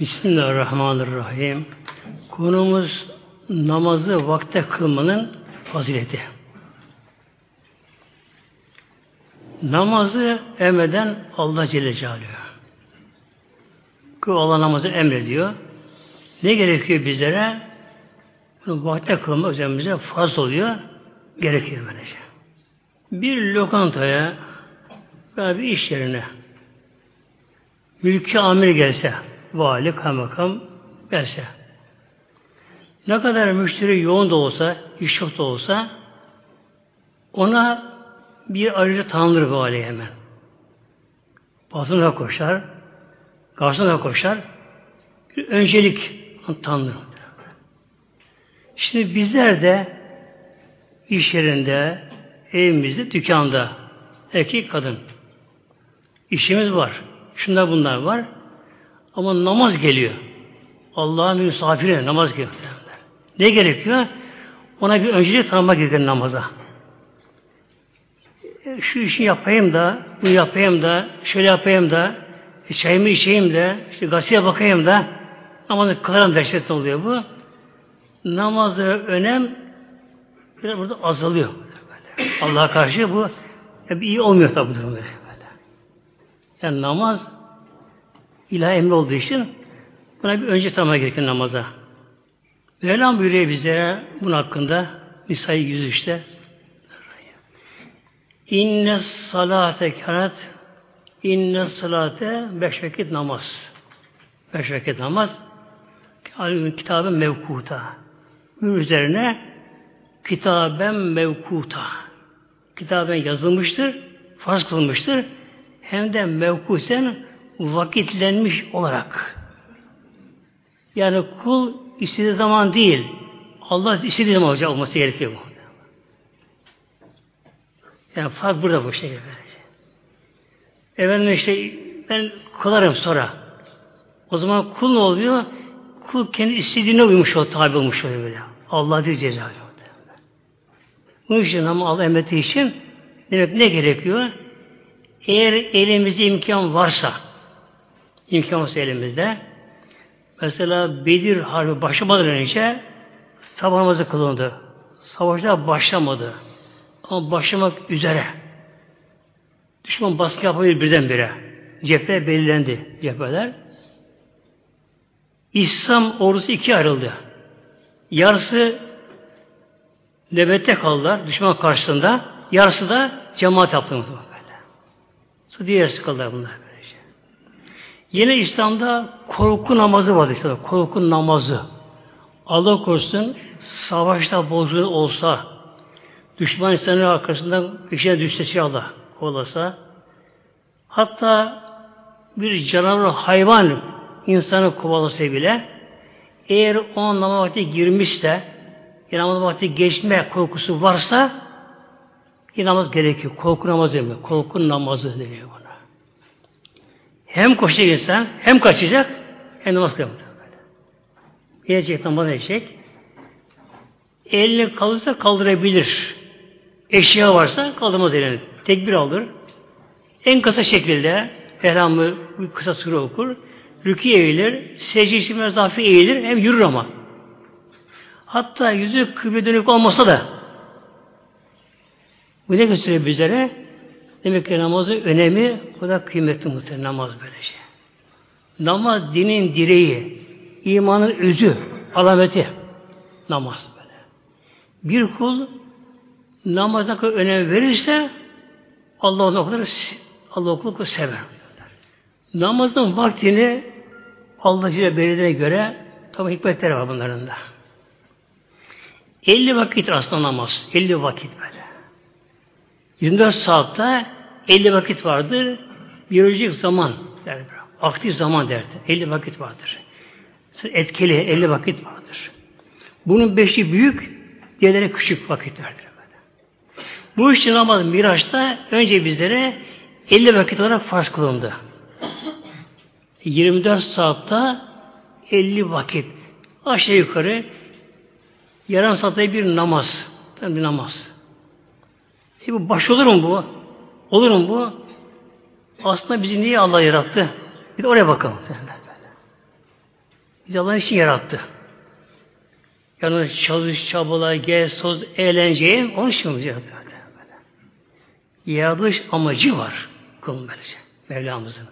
Bismillahirrahmanirrahim. Konumuz namazı vakte kılmanın fazileti. Namazı emreden Allah Celle Celaluhu. Ki Allah namazı emrediyor. Ne gerekiyor bizlere? Bunu vakte kılmak üzerimize farz oluyor. Gerekiyor böylece. Bir lokantaya veya bir iş yerine mülki amir gelse, vali, kaymakam gelse, ne kadar müşteri yoğun da olsa, iş çok da olsa, ona bir aracı tanınır vali hemen. Basına koşar, garsona koşar, bir öncelik tanınır. Şimdi bizler de iş yerinde, evimizde, dükkanda, erkek, kadın, işimiz var. Şunlar bunlar var. Ama namaz geliyor. Allah'ın misafiri namaz geliyor. Ne gerekiyor? Ona bir öncelik tanımak gerekiyor namaza. E, şu işi yapayım da, bunu yapayım da, şöyle yapayım da, e, çayımı içeyim de, işte gazeteye bakayım da, namazı kılarım dehşet oluyor bu. Namazı önem biraz burada azalıyor. Allah'a karşı bu hep iyi olmuyor tabi durum. Yani namaz ilahi emri olduğu için buna bir önce tanımak gerekiyor namaza. Mevlam buyuruyor bize bunun hakkında Nisa-i 103'te İnne salate kanat inne salate beş vakit namaz. Beş vakit namaz kitabın mevkuta. Bunun üzerine kitaben mevkuta. Kitaben yazılmıştır, farz kılınmıştır. Hem de mevkuten vakitlenmiş olarak. Yani kul istediği zaman değil, Allah istediği zaman olacak olması gerekiyor bu. Yani fark burada bu şey. Efendim işte ben kılarım sonra. O zaman kul ne oluyor? Kul kendi istediğine uymuş oluyor, tabi olmuş oluyor böyle. Allah diye ceza oluyor. Bunun için ama Allah emrettiği için demek ne gerekiyor? Eğer elimizde imkan varsa, imkan varsa elimizde, mesela Bedir Harbi başlamadan önce sabah namazı kılındı. Savaşlar başlamadı. Ama başlamak üzere. Düşman baskı yapabilir birdenbire. Cephe belirlendi cepheler. İslam ordusu ikiye ayrıldı. Yarısı nöbette kaldılar düşman karşısında. Yarısı da cemaat yaptı. Sonra diğer kaldılar bunlar. Yine İslam'da korku namazı vardı işte. Korku namazı. Allah korusun savaşta bozuluğu olsa düşman insanın arkasından işe düşse Allah olasa hatta bir canavar hayvan insanı kovalasa bile eğer o namaz vakti girmişse namaz vakti geçme korkusu varsa namaz gerekiyor. Korku namazı demiyor. Korku namazı deniyor buna. Hem koşacak insan, hem kaçacak, hem namaz kılacak. Gelecek namaz edecek. Elini kaldırsa kaldırabilir. Eşya varsa kaldırmaz elini. Tekbir alır. En kısa şekilde Elhamı kısa sure okur. Rükü eğilir. Biraz hafif eğilir. Hem yürür ama. Hatta yüzü kıble dönük olmasa da bu ne gösteriyor bizlere? Demek ki namazın önemi o kadar kıymetli muhtemelen namaz böylece. Namaz dinin direği, imanın özü, alameti namaz böyle. Bir kul namaza kadar önem verirse Allah onu kadar Allah o sever. Namazın vaktini Allah Celle belirlediğine göre tabi hikmetleri var bunların da. 50 vakit aslında namaz. 50 vakit böyle. 24 saatte 50 vakit vardır. Biyolojik zaman der. Aktif zaman derdi. 50 vakit vardır. Etkili 50 vakit vardır. Bunun beşi büyük, diğerleri küçük vakitlerdir. Bu için namaz Miraç'ta önce bizlere 50 vakit olarak farz kılındı. 24 saatte 50 vakit. Aşağı yukarı yarım saatte bir namaz. Bir namaz. E bu baş olur mu bu? Olur mu bu? Aslında bizi niye Allah yarattı? Bir de oraya bakalım. Bizi Allah için yarattı. Yani çalış, çabala, gez, toz, eğlenceye onun için bizi yarattı. Yaratılış amacı var kulun böylece. Mevlamızın.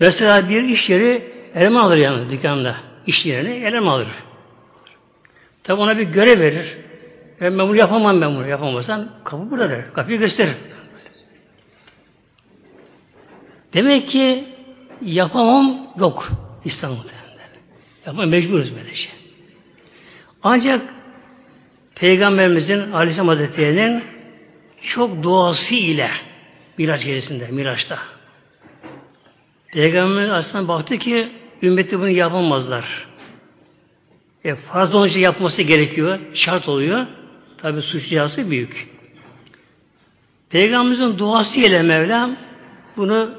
Mesela bir iş yeri eleman alır yani dükkanda. İş yerine eleman alır. Tabi ona bir görev verir. Ben, ben yapamam ben bunu. Yapamazsam kapı burada der. Kapıyı gösterir. Demek ki yapamam yok İslam'da. Yapma mecburuz böyle şey. Ancak Peygamberimizin Aleyhisselam Hazretleri'nin çok doğası ile Miraç gecesinde, Miraç'ta. Peygamber aslında baktı ki ümmeti bunu yapamazlar. E, farz olunca yapması gerekiyor, şart oluyor. Tabi suç cezası büyük. Peygamberimizin duası ile Mevlam bunu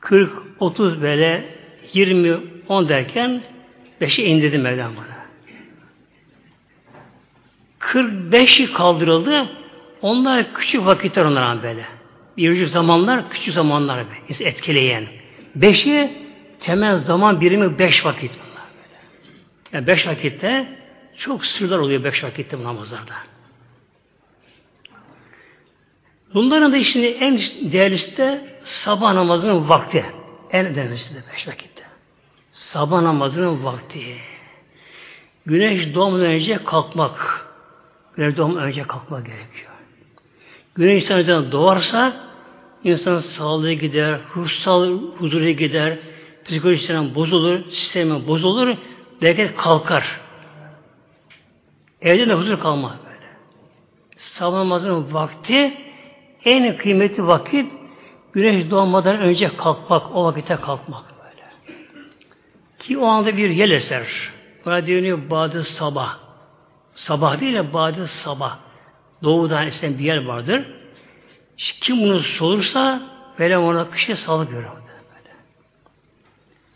40, 30 böyle 20, 10 derken 5'e indirdi Mevlam bana. 45'i kaldırıldı. Onlar küçük vakitler onlara böyle. Birinci zamanlar küçük zamanlar böyle. etkileyen. Beşi temel zaman birimi beş vakit bunlar böyle. Yani beş vakitte çok sürüler oluyor beş vakitte bu namazlarda. Bunların da işini en değerlisi de sabah namazının vakti. En önemlisi de beş vakitte. Sabah namazının vakti. Güneş doğmadan önce kalkmak. Güneş doğmadan önce kalkmak gerekiyor. Güneş insandan doğarsa insan sağlığı gider, ruhsal huzuru gider, psikolojisinden bozulur, sistemi bozulur, bereket kalkar. Evde de huzur kalmaz böyle. Sabah namazının vakti en kıymetli vakit güneş doğmadan önce kalkmak, o vakite kalkmak böyle. Ki o anda bir yel eser. Buna deniyor badı sabah. Sabah değil de badı sabah. Doğudan esen bir yer vardır. Kim bunu solursa böyle ona kişiye sağlık. Böyle.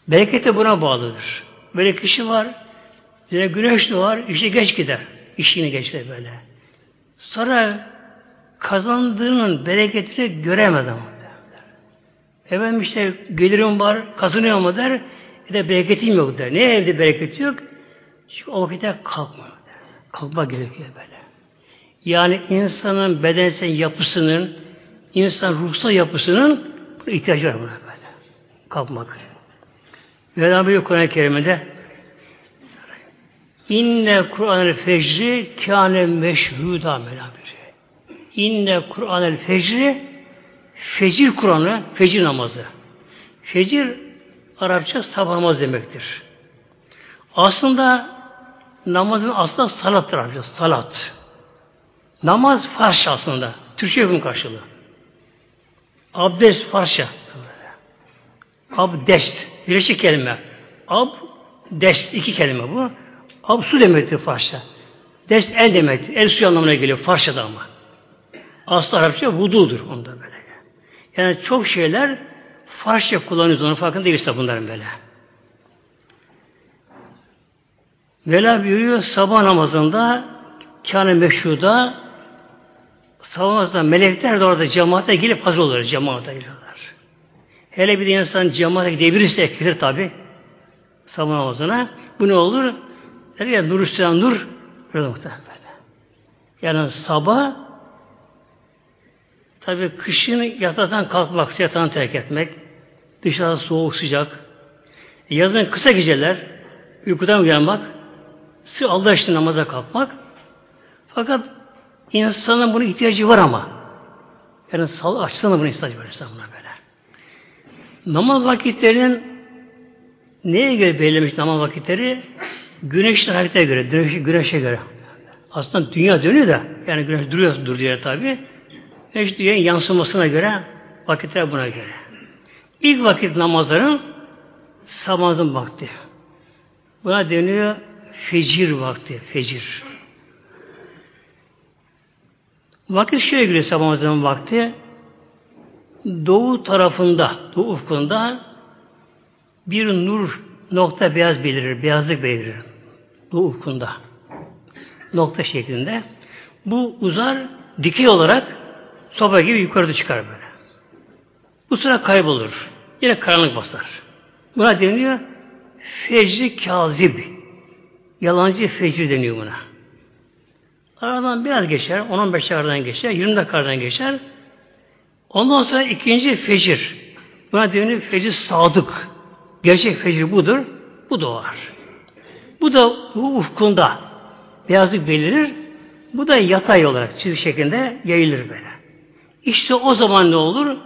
Bereket de buna bağlıdır. Böyle kişi var, yine güneş doğar, işte geç gider. İşini geçti böyle. Sonra kazandığının bereketini göremez ama. Efendim işte gelirim var, kazanıyor mu der, bir de bereketim yok der. Ne evde bereket yok? Çünkü o vakitte kalkma. Kalkma gerekiyor böyle. Yani insanın bedensel yapısının, insan ruhsal yapısının ihtiyacı var buna böyle. Kalkmak. Mevlam bir Kur'an-ı Kerim'de İnne Kur'an-ı fecri kâne meşhuda Mevlam İnne Kur'an-ı fecri fecir Kur'an'ı, fecir namazı. Fecir Arapça sabah namazı demektir. Aslında namazın aslında salattır Arapça, salat. Namaz Farsça aslında. Türkçe yapım karşılığı. Abdest Farsça. Abdest. Birleşik kelime. Ab, dest. iki kelime bu. Ab su demektir Farsça. Dest el demektir. El suyu anlamına geliyor Farsça'da ama. Aslı Arapça vududur onda böyle. Yani çok şeyler Farsça kullanıyoruz. Onun farkında değiliz bunların böyle. Vela buyuruyor sabah namazında kâne meşhuda sabah namazında melekler de orada cemaate gelip hazır olur. Cemaate geliyorlar. Hele bir insan cemaate gidebilirse eklenir tabi sabah namazına. Bu ne olur? Der ya nur üstüne nur böyle muhtemelen. Yani sabah tabi kışın yataktan kalkmak, yatağını terk etmek, dışarı soğuk sıcak, yazın kısa geceler, uykudan uyanmak, sırf Allah için namaza kalkmak. Fakat insanın buna ihtiyacı var ama. Yani sağlık açısından buna ihtiyacı var insanın böyle. Namaz vakitlerinin neye göre belirlemiş namaz vakitleri? Güneşin hareketine göre, güneşe, güneşe göre. Aslında dünya dönüyor da, yani güneş duruyor, duruyor tabi. Güneş dünyanın yansımasına göre, vakitler buna göre. İlk vakit namazların sabahın vakti. Buna deniyor fecir vakti, fecir. Vakit şöyle giriyor sabah vakti. Doğu tarafında, doğu ufkunda bir nur nokta beyaz belirir, beyazlık belirir. Doğu ufkunda. Nokta şeklinde. Bu uzar dikey olarak soba gibi yukarıda çıkar böyle. Bu sıra kaybolur. Yine karanlık basar. Buna deniyor fecri kazib. Yalancı fecri deniyor buna. Aradan biraz geçer, 10-15 dakikadan geçer, 20 dakikadan geçer. Ondan sonra ikinci fecir. Buna deniyor fecir sadık. Gerçek fecir budur. Bu doğar. Bu da bu ufkunda beyazlık belirir. Bu da yatay olarak çizgi şeklinde yayılır böyle. İşte o zaman ne olur?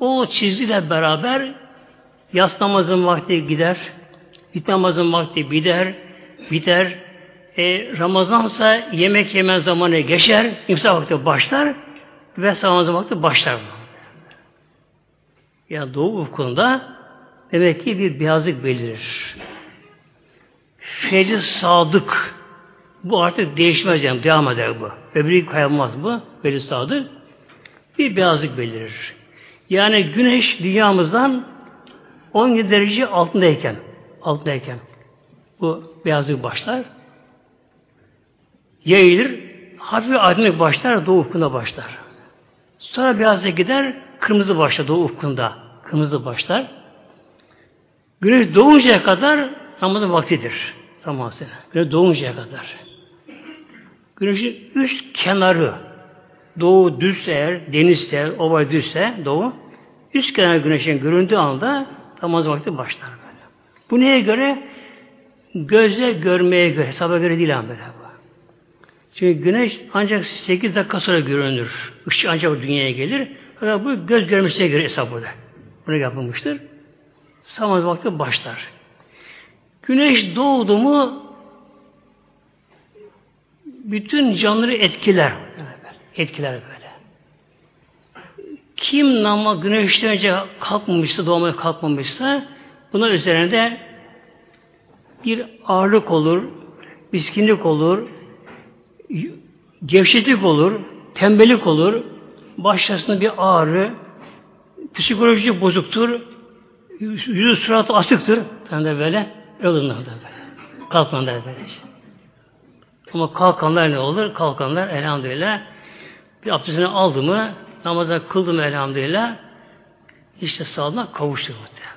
O çizgiyle beraber yas namazın vakti gider, bit namazın vakti biter, biter. E, Ramazansa yemek yeme zamanı geçer, imsak vakti başlar ve Ramazan vakti başlar. Yani doğu ufkunda demek ki bir beyazlık belirir. Fecr sadık. Bu artık değişmez yani. Devam eder bu. Öbürü kaybolmaz bu. Fecr sadık. Bir beyazlık belirir. Yani güneş dünyamızdan 17 derece altındayken altındayken bu beyazlık başlar. Yayılır. Hafif aydınlık başlar. Doğu ufkunda başlar. Sonra beyazlık gider. Kırmızı başlar doğu ufkunda. Kırmızı başlar. Güneş doğuncaya kadar namazın vaktidir. Zaman sene. Güneş doğuncaya kadar. Güneşin üst kenarı doğu düzse eğer, denizse, ova düzse doğu, üst kenar güneşin göründüğü anda namaz vakti başlar böyle. Bu neye göre? Göze görmeye göre, hesaba göre değil böyle bu. Çünkü güneş ancak 8 dakika sonra görünür. Işık ancak dünyaya gelir. Fakat bu göz görmesine göre hesap burada. Bunu yapılmıştır. Samaz vakti başlar. Güneş doğdu mu bütün canlıları etkiler. Etkiler böyle. Kim nama güneşten önce kalkmamışsa, doğmaya kalkmamışsa buna üzerinde bir ağırlık olur, biskinlik olur, gevşeklik olur, tembelik olur, başlasında bir ağrı, psikoloji bozuktur, yüzü suratı açıktır. Tam da böyle ölürler böyle. Kalkmanlar böyle. Ama kalkanlar ne olur? Kalkanlar elhamdülillah bir abdestini aldı mı, namaza kıldı mı elhamdülillah işte sağlığına kavuştu muhtemelen.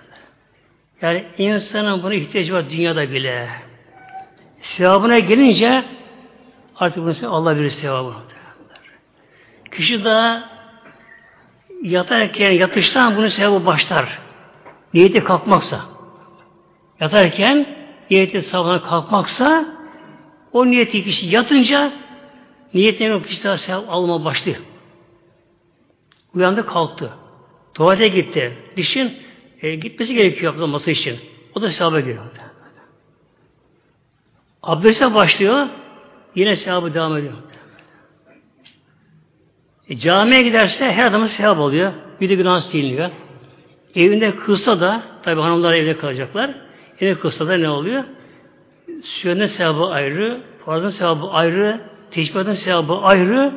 Yani insanın buna ihtiyacı var dünyada bile. Sevabına gelince artık bunu Allah bilir sevabını. Kişi daha yatarken yatıştan bunun sevabı başlar. Niyeti kalkmaksa. Yatarken niyeti sabahına kalkmaksa o niyeti kişi yatınca niyetine o kişi daha sevap alma başlıyor. Uyandı kalktı. Tuvalete gitti. Dişin e, gitmesi gerekiyor yapılması için. O da sevaba giriyor. Abdeste başlıyor. Yine sevabı devam ediyor. E, camiye giderse her adamın sevap oluyor. Bir de günah siliniyor. Evinde kılsa da, tabi hanımlar evde kalacaklar. Evde kılsa da ne oluyor? Sünnet sevabı ayrı, farzın sevabı ayrı, teşbihatın sevabı ayrı.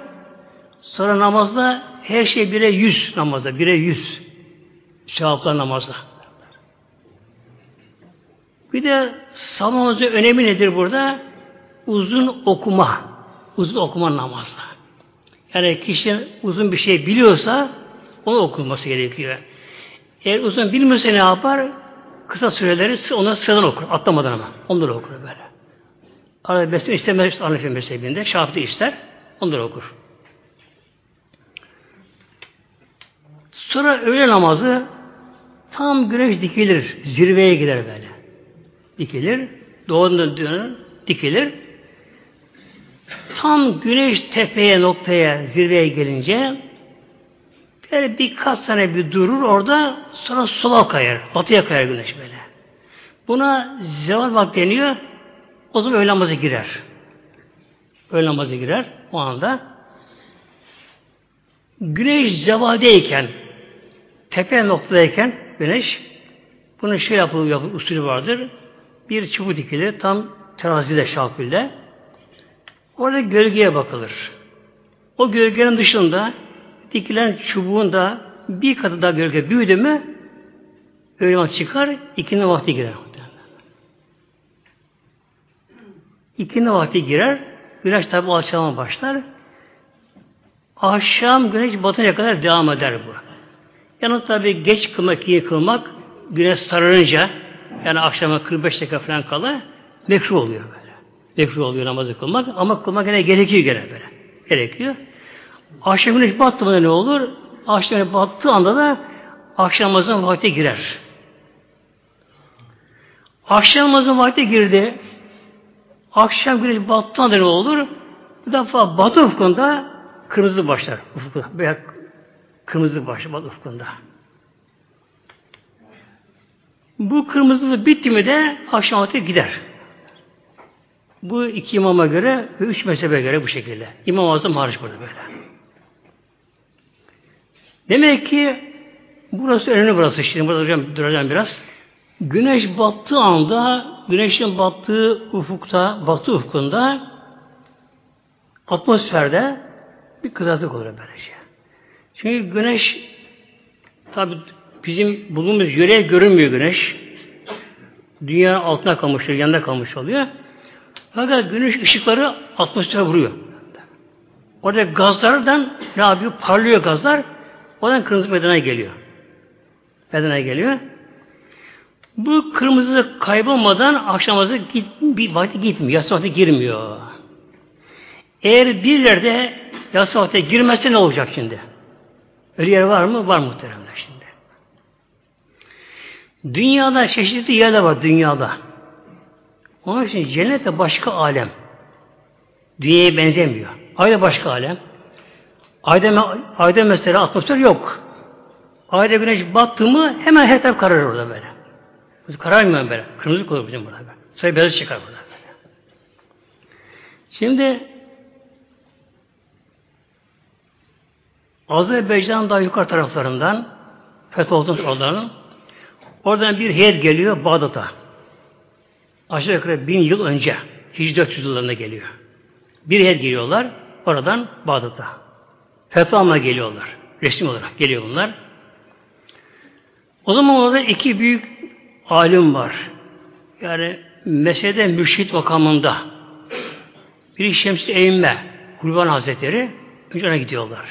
Sonra namazda her şey bire yüz namazda, bire yüz. Sevaplar namazda. Bir de sabah önemi nedir burada? Uzun okuma. Uzun okuma namazda. Yani kişi uzun bir şey biliyorsa onu okunması gerekiyor. Eğer uzun bilmiyorsa ne yapar? Kısa süreleri ona sıradan okur. Atlamadan ama. Onları okur böyle. Arada besmele istemez Hanefi mezhebinde. Şafii ister. Onları okur. Sonra öğle namazı tam güneş dikilir. Zirveye gider böyle. Dikilir. Doğudan dönür. Dikilir. Tam güneş tepeye noktaya zirveye gelince Böyle birkaç sene bir durur orada sonra sola kayar. Batıya kayar güneş böyle. Buna zeval vakti deniyor. O zaman öğle namazı girer. Öğle namazı girer o anda. Güneş zevaldeyken tepe noktadayken güneş bunun şey yapılır, yapılır usulü vardır. Bir çubuk dikilir tam terazide şakülde. Orada gölgeye bakılır. O gölgenin dışında dikilen çubuğun da bir katı daha gölge büyüdü mü öğle vakti çıkar, ikindi vakti girer. İkindi vakti girer, güneş tabi alçalma başlar. Akşam güneş batıya kadar devam eder bu. Yani tabi geç kılmak, iyi kılmak güneş sararınca yani akşama 45 dakika falan kala mekruh oluyor böyle. Mekruh oluyor namazı kılmak ama kılmak gene gerekiyor gene böyle. Gerekiyor. Akşam güneş battığında ne olur? Akşam güneş battığı anda da akşam namazın vakti girer. Akşam namazın vakti girdi. Akşam güneş battığı anda ne olur? Bir defa batı ufkunda kırmızı başlar. Ufukta. Veya kırmızı başlar batı ufkunda. Bu kırmızılık bitti mi de akşam vakti gider. Bu iki imama göre ve üç mezhebe göre bu şekilde. İmam Azam hariç burada böyle. Demek ki burası önemli burası. Şimdi burada duracağım, duracağım biraz. Güneş battığı anda, güneşin battığı ufukta, batı ufkunda atmosferde bir kızartık olur böylece. Çünkü güneş tabi bizim bulunduğumuz yöreye görünmüyor güneş. Dünya altına kalmış yanında kalmış oluyor. Fakat güneş ışıkları atmosfere vuruyor. Orada gazlardan ne yapıyor? Parlıyor gazlar. Oradan kırmızı bedene geliyor. Bedene geliyor. Bu kırmızı kaybolmadan akşamazı git, bir vakti gitmiyor. Yatsı vakti girmiyor. Eğer bir yerde yatsı vakti girmezse ne olacak şimdi? Öyle yer var mı? Var muhteremler şimdi. Dünyada çeşitli yerler var dünyada. Onun için cennet de başka alem. Dünyaya benzemiyor. Ayda başka alem. Ayda, ayda mesela atmosfer yok. Ayda güneş battı mı hemen her taraf kararır orada böyle. Kararmıyor böyle. Kırmızı olur bizim burada. Böyle. Sayı beyaz çıkar burada böyle. Şimdi Azerbaycan daha yukarı taraflarından Fethol'dan oradan oradan bir heyet geliyor Bağdat'a. Aşağı yukarı bin yıl önce Hicri 400 yıllarında geliyor. Bir heyet geliyorlar oradan Bağdat'a. Fetva geliyorlar. Resmi olarak geliyor bunlar. O zaman orada iki büyük alim var. Yani meselede mürşit makamında. Biri Şems-i Kurban Hazretleri, önce ona gidiyorlar.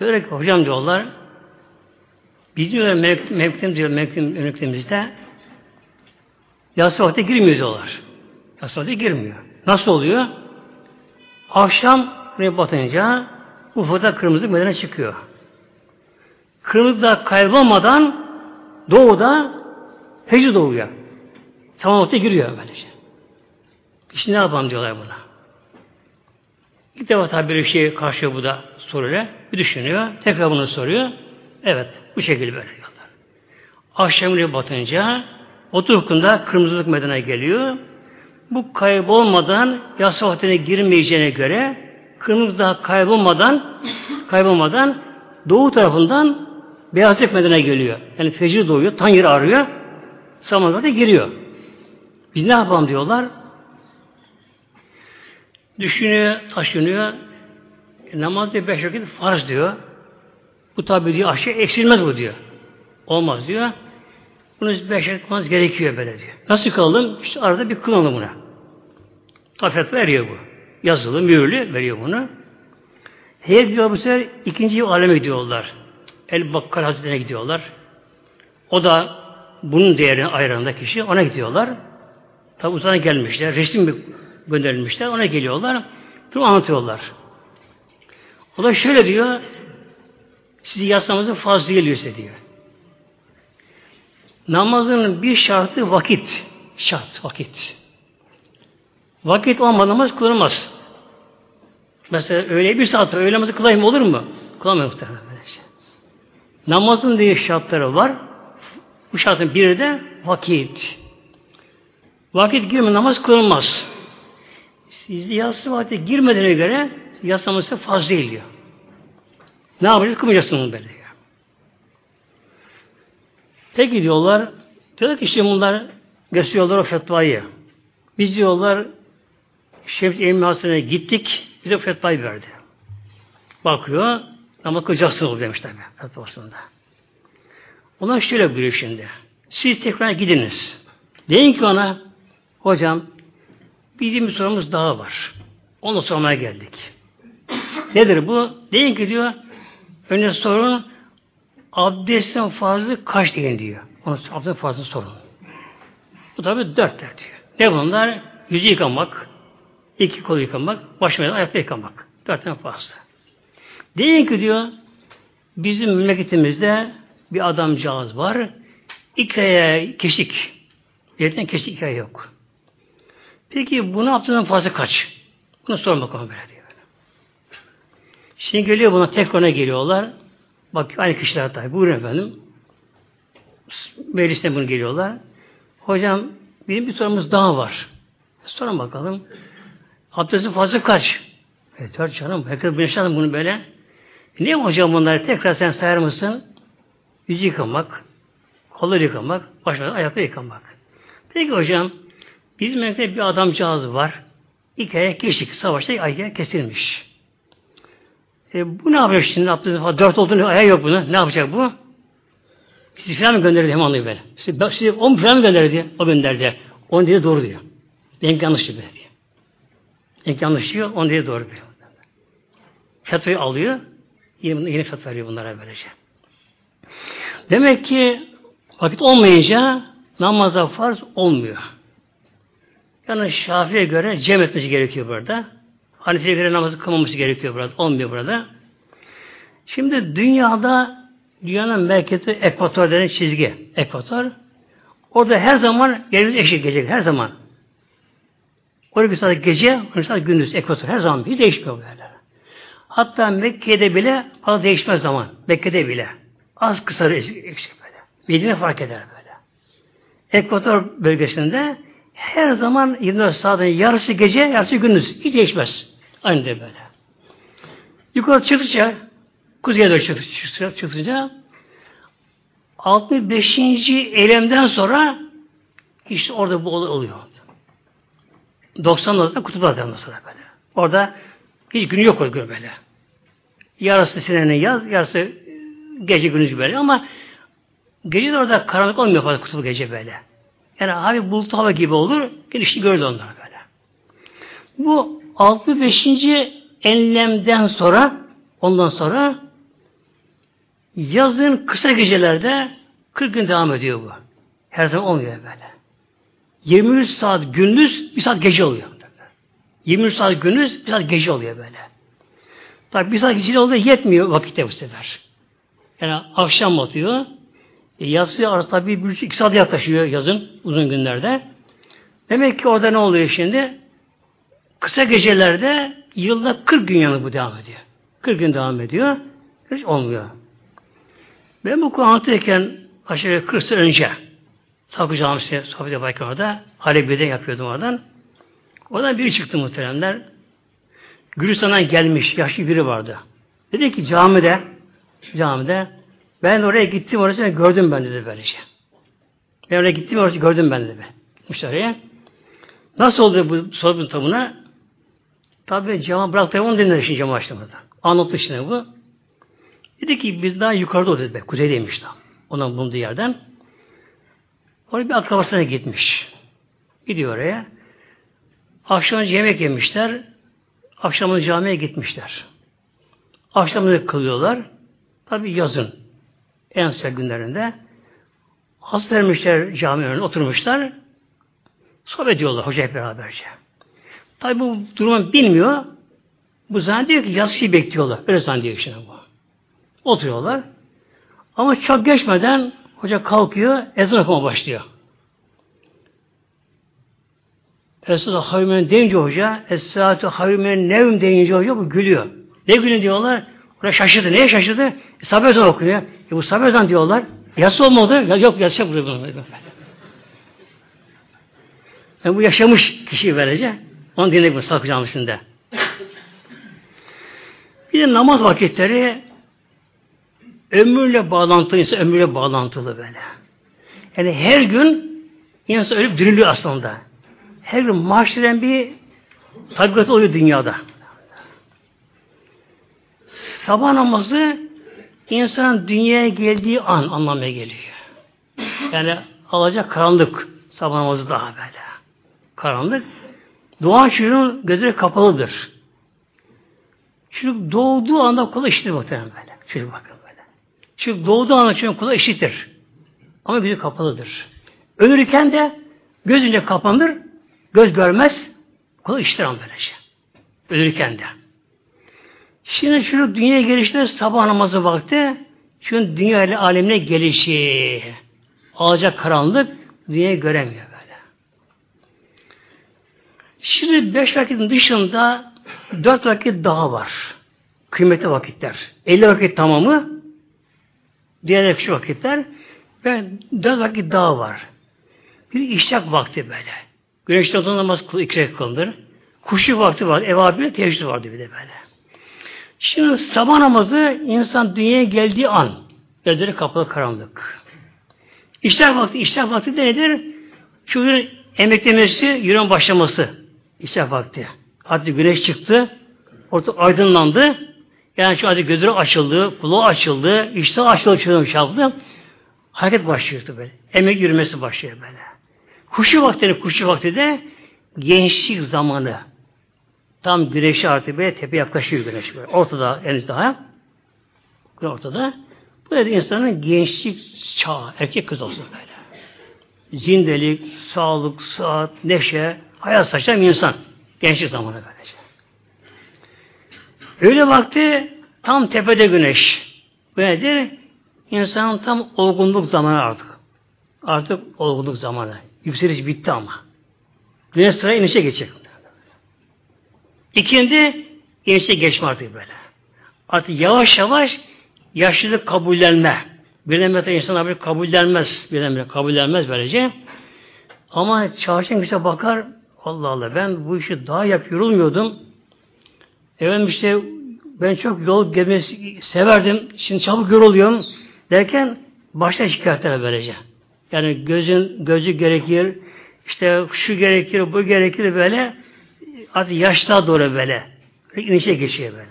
Diyorlar ki hocam diyorlar, biz diyorlar mevkimiz diyor, mevkimizde yatsı vakti girmiyor diyorlar. Yatsı vakti girmiyor. Nasıl oluyor? Akşam batınca ufukta kırmızı medene çıkıyor. Kırmızı da kaybolmadan doğuda fecr doğuyor. Tamam vakti giriyor böylece. İşte ne yapalım diyorlar buna. İlk defa tabi bir şey karşı bu da soruyor. Bir düşünüyor. Tekrar bunu soruyor. Evet. Bu şekilde böyle diyorlar. Akşam güneş batınca oturukunda kırmızılık medene geliyor. Bu kaybolmadan yasa vaktine girmeyeceğine göre kırmızı daha kaybolmadan kaybolmadan doğu tarafından beyazlık medene geliyor. Yani fecir doğuyor, tan arıyor. Samanlıkta giriyor. Biz ne yapalım diyorlar. Düşünüyor, taşınıyor. E, namaz diyor beş vakit farz diyor. Bu tabi diyor aşağı eksilmez bu diyor. Olmaz diyor. Bunu beş vakit gerekiyor böyle diyor. Nasıl kılalım? İşte arada bir kılalım buna. Tafet veriyor bu. Yazılı, mühürlü veriyor bunu. Her diyor bu sefer ikinci aleme gidiyorlar. El Bakkal Hazretleri'ne gidiyorlar. O da bunun değerini ayıranda kişi ona gidiyorlar. Tabi uzaktan gelmişler. Resim gönderilmişler. Ona geliyorlar. Bunu anlatıyorlar. O da şöyle diyor. Sizi yatsamızın fazla geliyor size diyor. Namazın bir şartı vakit. Şart, vakit. Vakit olmadan namaz kılınmaz. Mesela öyle bir saat öğle namazı kılayım olur mu? Kılamıyor muhtemelen. Namazın diye şartları var. Bu şartın biri de vakit. Vakit girme namaz kılınmaz. Siz yatsı vakti girmediğine göre yatsı namazı fazla değil diyor. Ne yapacağız? Kılmayacaksınız böyle. Peki diyorlar, diyorlar ki işte bunlar gösteriyorlar o fetvayı. Biz diyorlar Şefik Emin Hastanı'na gittik, bize fetvayı verdi. Bakıyor, namaz kılacaksınız demiş tabi fetvasında. Onlar şöyle buyuruyor şimdi. Siz tekrar gidiniz. Deyin ki ona, hocam bizim bir sorumuz daha var. Onu sormaya geldik. Nedir bu? Deyin ki diyor, önce sorun abdestin fazla kaç deyin diyor. Onun abdestin fazla sorun. Bu tabi dörtler diyor. Ne bunlar? Yüzü yıkamak, iki kolu yıkamak, başına ayakta yıkamak. Dörtten fazla. Deyin ki diyor, bizim memleketimizde bir adamcağız var. İki aya keşik. Yerden keşik iki aya yok. Peki bunu yaptığından fazla kaç? Bunu sorma bakalım böyle diyor. Şimdi geliyor buna tekrarına geliyorlar. Bak aynı kişiler tabi. Buyurun efendim. Meclisten bunu geliyorlar. Hocam bizim bir sorumuz daha var. Sorun bakalım. Abdestin fazla kaç? Evet canım. Herkes yaşadım bunu böyle. E niye hocam bunları tekrar sen sayar mısın? Yüzü yıkamak, kolları yıkamak, başları ayakta yıkamak. Peki hocam, bizim memlekette bir adamcağız var. İki ayak geçtik. Savaşta ayağı kesilmiş. E, bu ne yapıyor şimdi? Abdestin dört olduğunu ayağı yok bunu. Ne yapacak bu? Sizi falan mı gönderdi hem anlıyor böyle. Sizi, sizi on falan mı gönderdi? O gönderdi. On dedi doğru diyor. Denk yanlış diyor. Denk yanlış diyor. On dedi doğru diyor. Fetvayı alıyor. Yeni, yeni fetva veriyor bunlara böylece. Demek ki vakit olmayınca namazda farz olmuyor. Yani Şafi'ye göre cem etmesi gerekiyor burada. Hanefi'ye göre namazı kılmaması gerekiyor burada. Olmuyor burada. Şimdi dünyada dünyanın merkezi ekvator denen çizgi. Ekvator. Orada her zaman yerimiz eşit gelecek. Her zaman. Orada bir saat gece, bir saat gündüz ekvator. Her zaman hiç değişmiyor böyle. Hatta Mekke'de bile az değişmez zaman. Mekke'de bile. Az kısa eksik böyle. Medine fark eder böyle. Ekvator bölgesinde her zaman 24 saatin yarısı gece, yarısı gündüz. Hiç değişmez. Aynı de böyle. Yukarı çıktıkça, kuzeye doğru çıktıkça, çıktıkça 65. eylemden sonra işte orada bu oluyor. 90'larda kutuplardan sonra böyle. Orada hiç günü yok o gün böyle. Yarısı senenin yaz, yarısı gece gündüz böyle ama gece de orada karanlık olmuyor fazla kutup gece böyle. Yani abi bulut hava gibi olur, girişli görüldü onlar böyle. Bu 65. enlemden sonra ondan sonra yazın kısa gecelerde 40 gün devam ediyor bu. Her zaman olmuyor böyle. 23 saat gündüz, bir saat gece oluyor. 23 saat gündüz, bir saat gece oluyor böyle. Tabi bir saat gece oluyor yetmiyor vakitte bu sefer. Yani akşam batıyor. E, yatsı arası tabi bir iki saat yaklaşıyor yazın, uzun günlerde. Demek ki orada ne oluyor şimdi? Kısa gecelerde yılda 40 gün yanı bu devam ediyor. 40 gün devam ediyor. Hiç olmuyor. Ben bu konu anlatırken aşağı 40 sene önce Takı Camisi sohbet yaparken orada Halebi'de yapıyordum oradan. Oradan biri çıktı muhteremler. Gülistan'dan gelmiş yaşlı biri vardı. Dedi ki camide camide ben oraya gittim orası gördüm ben dedi böylece. Ben oraya gittim orası gördüm ben dedi. Gitmiş oraya. Nasıl oldu bu sorunun tabına? Tabi cama bıraktı onu dinledi şimdi cama açtığımızda. Anlattı şimdi bu. Dedi ki biz daha yukarıda oldu dedi. Kuzeydeymiş daha. Onun bulunduğu yerden. Oraya bir akrabasına gitmiş. Gidiyor oraya. Akşam yemek yemişler. Akşamın camiye gitmişler. Akşamını kılıyorlar. Tabi yazın. En sıcak günlerinde. Hasta vermişler cami önüne oturmuşlar. Sohbet ediyorlar hoca hep beraberce. Tabi bu durumu bilmiyor. Bu zannediyor ki yatsıyı bekliyorlar. Öyle zannediyor şimdi bu. Oturuyorlar. Ama çok geçmeden hoca kalkıyor, ezan okuma başlıyor. Esad-ı Havmen deyince hoca, Es-Saatü Havmen Nevm deyince hoca bu gülüyor. Ne gülüyor diyorlar? Orada şaşırdı. Neye şaşırdı? E, sabah okuyor. E, bu sabah diyorlar. Yası olmadı. Ya, yok yatacak burada bunu. Yani bu yaşamış kişi böylece. Onu dinledik bu Sakı Camisi'nde. Bir de namaz vakitleri ömürle bağlantılı, insan ömürle bağlantılı böyle. Yani her gün insan ölüp diriliyor aslında. Her gün mahşeren bir tabikat oluyor dünyada. Sabah namazı insanın dünyaya geldiği an anlamaya geliyor. Yani alacak karanlık sabah namazı daha böyle. Karanlık. Doğan çocuğun gözleri kapalıdır. Çocuk doğduğu anda kulağı işitir muhtemelen böyle. Çocuk bakın Çocuk doğduğu anda çocuğun kulağı işitir. ama gözü kapalıdır. Ölürken de göz önce kapanır, göz görmez, kolu iştiram böylece. Ölürken de. Şimdi şunu dünyaya gelişte sabah namazı vakti şunun dünya ile alemine gelişi. Alacak karanlık dünyayı göremiyor böyle. Şimdi beş vakitin dışında dört vakit daha var. Kıymetli vakitler. Elli vakit tamamı diğer küçük vakitler ve dört vakit daha var. Bir işrak vakti böyle. Güneşten doğan namaz iki kılınır. Kuşu vakti var. Evabil teheccüd vardı bir de böyle. Şimdi sabah namazı insan dünyaya geldiği an. Gözleri kapalı karanlık. İşrak vakti, işrak vakti de nedir? Çocuğun emeklemesi, yürüyen başlaması. İşrak vakti. Hadi güneş çıktı, orta aydınlandı. Yani şu hadi gözleri açıldı, kulağı açıldı, işte açıldı, çocuğun çarptı. Hareket başlıyor böyle. Emek yürümesi başlıyor böyle. Kuşu vakti, kuşu vakti de gençlik zamanı. Tam güneşi artık böyle tepe yaklaşıyor güneş böyle. Ortada henüz daha. Ortada. Bu da insanın gençlik çağı. Erkek kız olsun böyle. Zindelik, sağlık, sıhhat, neşe, hayat saçan bir insan. Gençlik zamanı böylece. Öyle vakti tam tepede güneş. Bu nedir? İnsanın tam olgunluk zamanı artık. Artık olgunluk zamanı. Yükseliş bitti ama. Güneş sıra inişe geçecek. İkindi inişe geçme artık böyle. Artık yavaş yavaş yaşlılık kabullenme. Birdenbire insan bir kabullenmez. Birdenbire kabullenmez böylece. Ama çarşın işte bakar Allah Allah ben bu işi daha yap yorulmuyordum. Efendim işte ben çok yol gelmesi severdim. Şimdi çabuk yoruluyorum derken başta şikayetler böylece. Yani gözün gözü gerekir, işte şu gerekir, bu gerekir böyle artık yaşta doğru böyle inişe geçiyor böyle.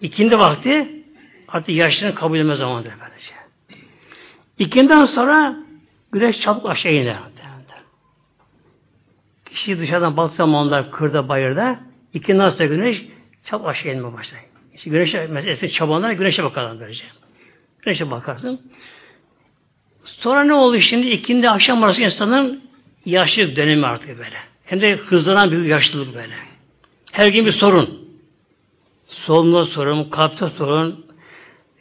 İkindi vakti artık yaşlılığını kabul etme zamanıdır böylece. İkinden sonra güneş çabuk aşağı iner. Kişi dışarıdan baktığı zamanlar kırda bayırda ikinden sonra güneş çabuk aşağı inme başlar. İşte güneşe, mesela çabanlar güneşe bakarlar böylece. Güneşe bakarsın. Sonra ne oldu şimdi? İkindi akşam arası insanın yaşlılık dönemi artık böyle. Hem de hızlanan bir yaşlılık böyle. Her gün bir sorun. Solunumda sorun, kalpte sorun,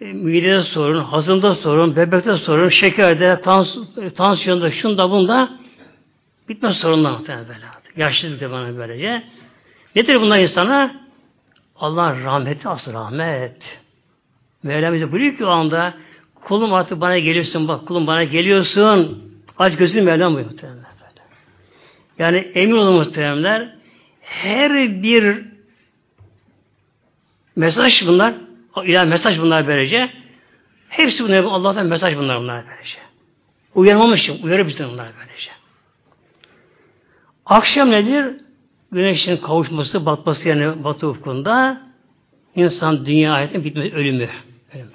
e, midede sorun, hazımda sorun, bebekte sorun, şekerde, tans tansiyonda, şunda bunda bitmez sorunlar muhtemelen böyle. Yaşlılık da bana böylece. Nedir bunlar insana? Allah'ın rahmeti asıl rahmet. Mevlam bize buyuruyor ki o anda kulum artık bana geliyorsun bak kulum bana geliyorsun. Aç gözünü Mevlam buyuruyor. Böyle. Yani emin olun muhteremler her bir mesaj bunlar ilah mesaj bunlar böylece hepsi bunlar Allah'tan mesaj bunlar bunlar böylece. Uyarmamış için uyarı bize bunlar böylece. Akşam nedir? Güneşin kavuşması, batması yani batı ufkunda insan dünya hayatının bitmesi, ölümü. ölümü.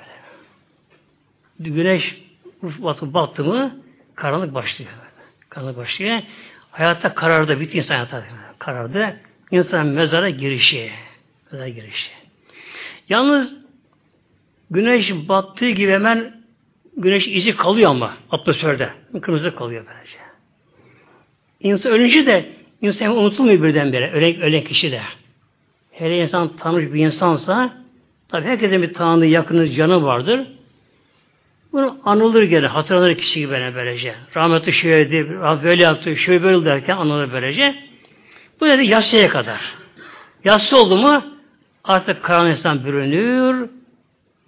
Güneş batı battı mı karanlık başlıyor. Karanlık başlıyor. Hayatta karardı, bitti insan hayatta karardı. İnsan mezara girişi. Mezara girişi. Yalnız güneş battığı gibi hemen güneş izi kalıyor ama atmosferde. Kırmızı kalıyor böylece. İnsan ölünce de insan unutulmuyor birdenbire. Ölen, ölen kişi de. Hele insan tanış bir insansa tabi herkesin bir tanrı yakını canı vardır. Bunu anılır gene, hatırlanır kişi gibi böyle böylece. Rahmetli şöyleydi, böyle yaptı, şöyle böyle derken anılır böylece. Bu dedi yatsıya kadar. Yatsı oldu mu artık karanlık insan bürünür,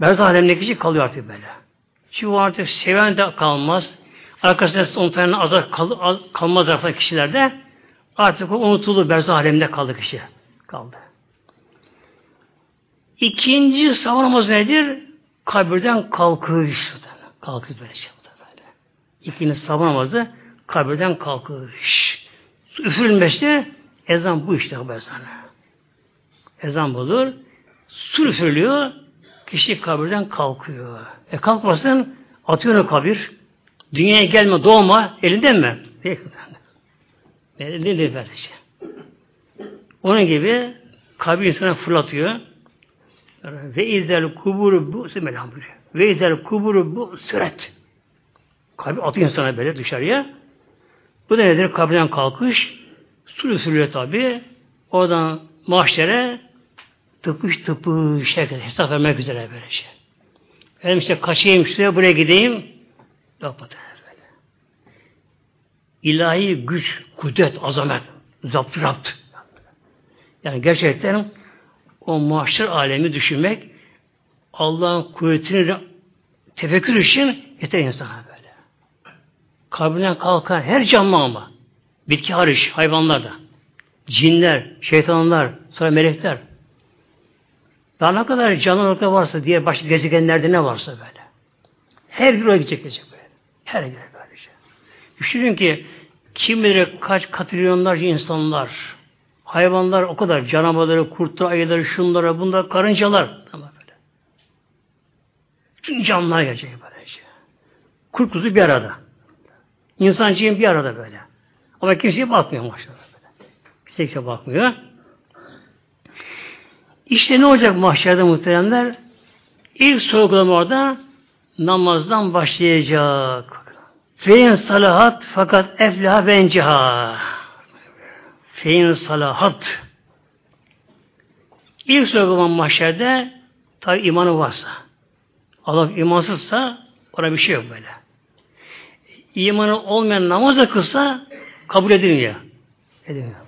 berzah alemdeki kişi kalıyor artık böyle. Çünkü artık seven de kalmaz, arkasında on tane azar kal, kalmaz artık kişilerde artık o unutuldu, berzah alemde kaldı kişi. Kaldı. İkinci savunmamız nedir? Kabirden kalkış. Kalkış böyle şey böyle. İkinci namazı kabirden kalkış. Üfürülmesi ezan bu işte sana. Ezan budur. Su üfürülüyor. Kişi kabirden kalkıyor. E kalkmasın atıyor kabir. Dünyaya gelme doğma elinden mi? Elinde değil böyle şey. Onun gibi kabir insana fırlatıyor. Ve izel kuburu bu semelam Ve izel kuburu bu süret. Kalbi atıyor insana böyle dışarıya. Bu da nedir? Kabirden kalkış. Sürü sürüyor tabi. Oradan mahşere tıpış tıpış herkes hesap vermek üzere böyle şey. Benim işte kaçayım şuraya buraya gideyim. Yok böyle. İlahi güç, kudret, azamet, zapt. Yani gerçekten o mahşer alemi düşünmek Allah'ın kuvvetini tefekkür için yeter insana böyle. Kabrinden kalkan her canlı ama bitki hariç hayvanlar da cinler, şeytanlar, sonra melekler daha ne kadar canlılıkta varsa diye başka gezegenlerde ne varsa böyle. Her bir oraya gidecek, gidecek böyle. Her bir böylece. Düşünün ki kim bilir kaç katrilyonlarca insanlar, hayvanlar o kadar, canavarları, kurtlar, ayıları, şunlara, bunlar, karıncalar. Ama böyle. Bütün canlılar gelecek böylece. Kurt bir arada. İnsancığın bir arada böyle. Ama kimseye bakmıyor maşallah böyle. Kimseye bakmıyor. İşte ne olacak mahşerde muhteremler? İlk sorgulama orada namazdan başlayacak. Fein salahat fakat eflaha benceha. Fein salahat. İlk sorgulama mahşerde tabi imanı varsa. Allah imansızsa ona bir şey yok böyle. İmanı olmayan namaza kılsa kabul edilmiyor. Edilmiyor.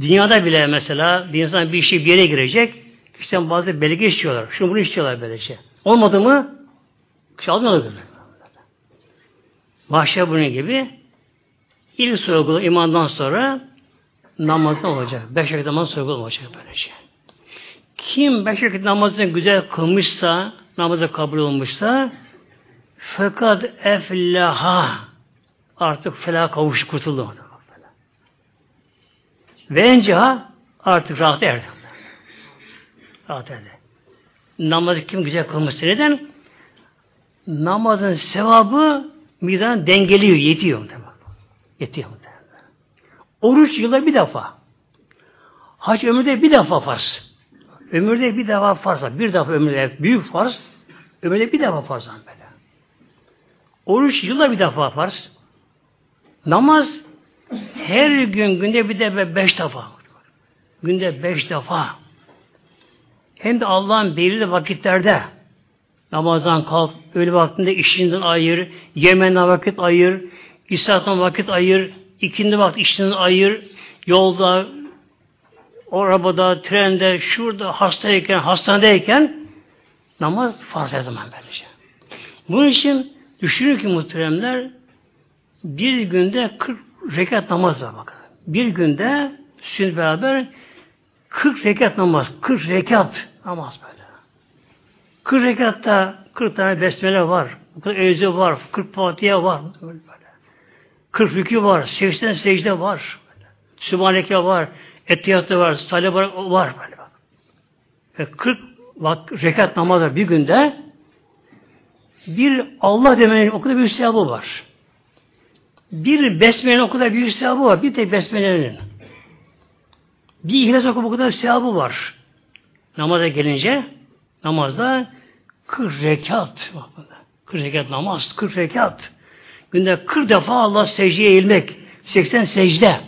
Dünyada bile mesela bir insan bir işe bir yere girecek, işte bazı belge istiyorlar. Şunu bunu istiyorlar böylece. Olmadı mı? Kişi almıyorlar böyle. Mahşer bunun gibi ilk sorgulu imandan sonra namazdan olacak. Beş vakit namaz sorgulu olacak böylece. Kim beş vakit namazını güzel kılmışsa, namazı kabul olmuşsa fakat eflaha artık felah kavuş kurtuldu. Ve enceha artık rahat erdi. Rahat erdi. Namazı kim güzel kılmışsa neden? Namazın sevabı mizan dengeliyor, yetiyor. Yetiyor. Oruç yılda bir defa. Hac ömürde bir defa farz. Ömürde bir defa farz. Bir defa ömürde büyük farz. Ömürde bir defa farz. Böyle. Oruç yılda bir defa farz. Namaz her gün günde bir de beş defa. Günde beş defa. Hem de Allah'ın belirli vakitlerde namazdan kalk, öğle vaktinde işinden ayır, yemeğinden vakit ayır, İsa'dan vakit ayır, ikindi vakit işinden ayır, yolda, arabada, trende, şurada, hastayken, hastanedeyken namaz farz her zaman böylece. Bunun için düşünün ki muhteremler bir günde 40 rekat namaz var bakın. Bir günde sünnet beraber 40 rekat namaz. 40 rekat namaz böyle. 40 rekatta 40 tane besmele var. Bu kadar evze var. 40 Fatiha var. Böyle. 40 rükü var. 80 secde var. Sübhaneke var. Etiyatı var. Salih var. Var böyle. Ve 40 bak, rekat namazı bir günde bir Allah demenin o kadar bir sevabı var. Bir besmelenin o kadar büyük sevabı var. Bir tek besmelenin. Bir ihlas okumak o kadar sevabı var. Namaza gelince namazda 40 rekat. 40 rekat namaz, 40 rekat. Günde 40 defa Allah secdeye eğilmek. 80 secde.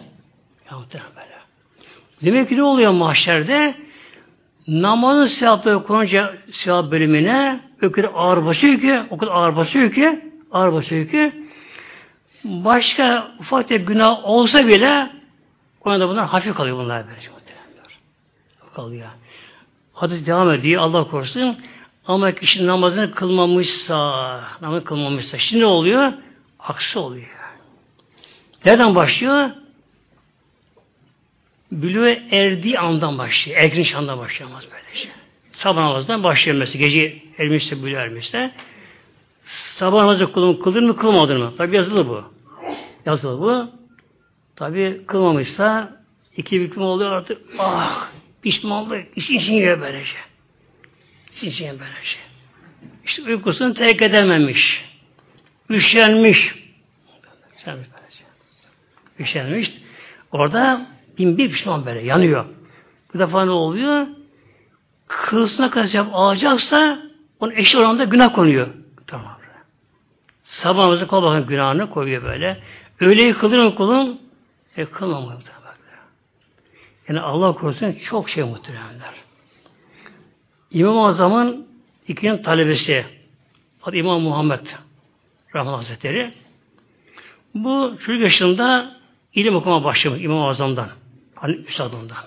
böyle. Demek ki ne oluyor mahşerde? Namazın sevapları konunca sevap bölümüne o kadar ağır basıyor ki, o kadar ağır basıyor ki, ağır basıyor ki başka ufak tefek günah olsa bile ona da bunlar hafif kalıyor bunlar muhtemelenler. Kalıyor. Hadis devam ediyor. Allah korusun. Ama kişi namazını kılmamışsa, namazını kılmamışsa, şimdi ne oluyor? Aksi oluyor. Nereden başlıyor? Bülüğe erdiği andan başlıyor. Ergin andan başlıyor namaz böylece. Sabah namazından başlıyor mesela. Gece ermişse, bülüğe ermişse. Sabah namazı kılın, kılır mı kılmadın mı? Tabi yazılı bu. Yazılı bu. Tabi kılmamışsa iki hüküm oluyor artık. Ah pişmanlık. İşin için yiyor böylece. İçin yiyor böylece. İşte uykusunu terk edememiş. Üşenmiş. Böylece. Üşenmiş. Orada bin bir pişman böyle yanıyor. Bu defa ne oluyor? Kılsına kadar alacaksa onun eşi oranda günah konuyor. Tamam. Sabah namazı kol bakın günahını koyuyor böyle. Öğleyi kılır mı kulun? E kılmamalı. Yani Allah korusun çok şey muhteremler. İmam-ı Azam'ın ikinci talebesi adı İmam Muhammed Rahman Hazretleri. Bu çocuk yaşında ilim okuma başlamış İmam-ı Azam'dan. Hani Üstad'ından.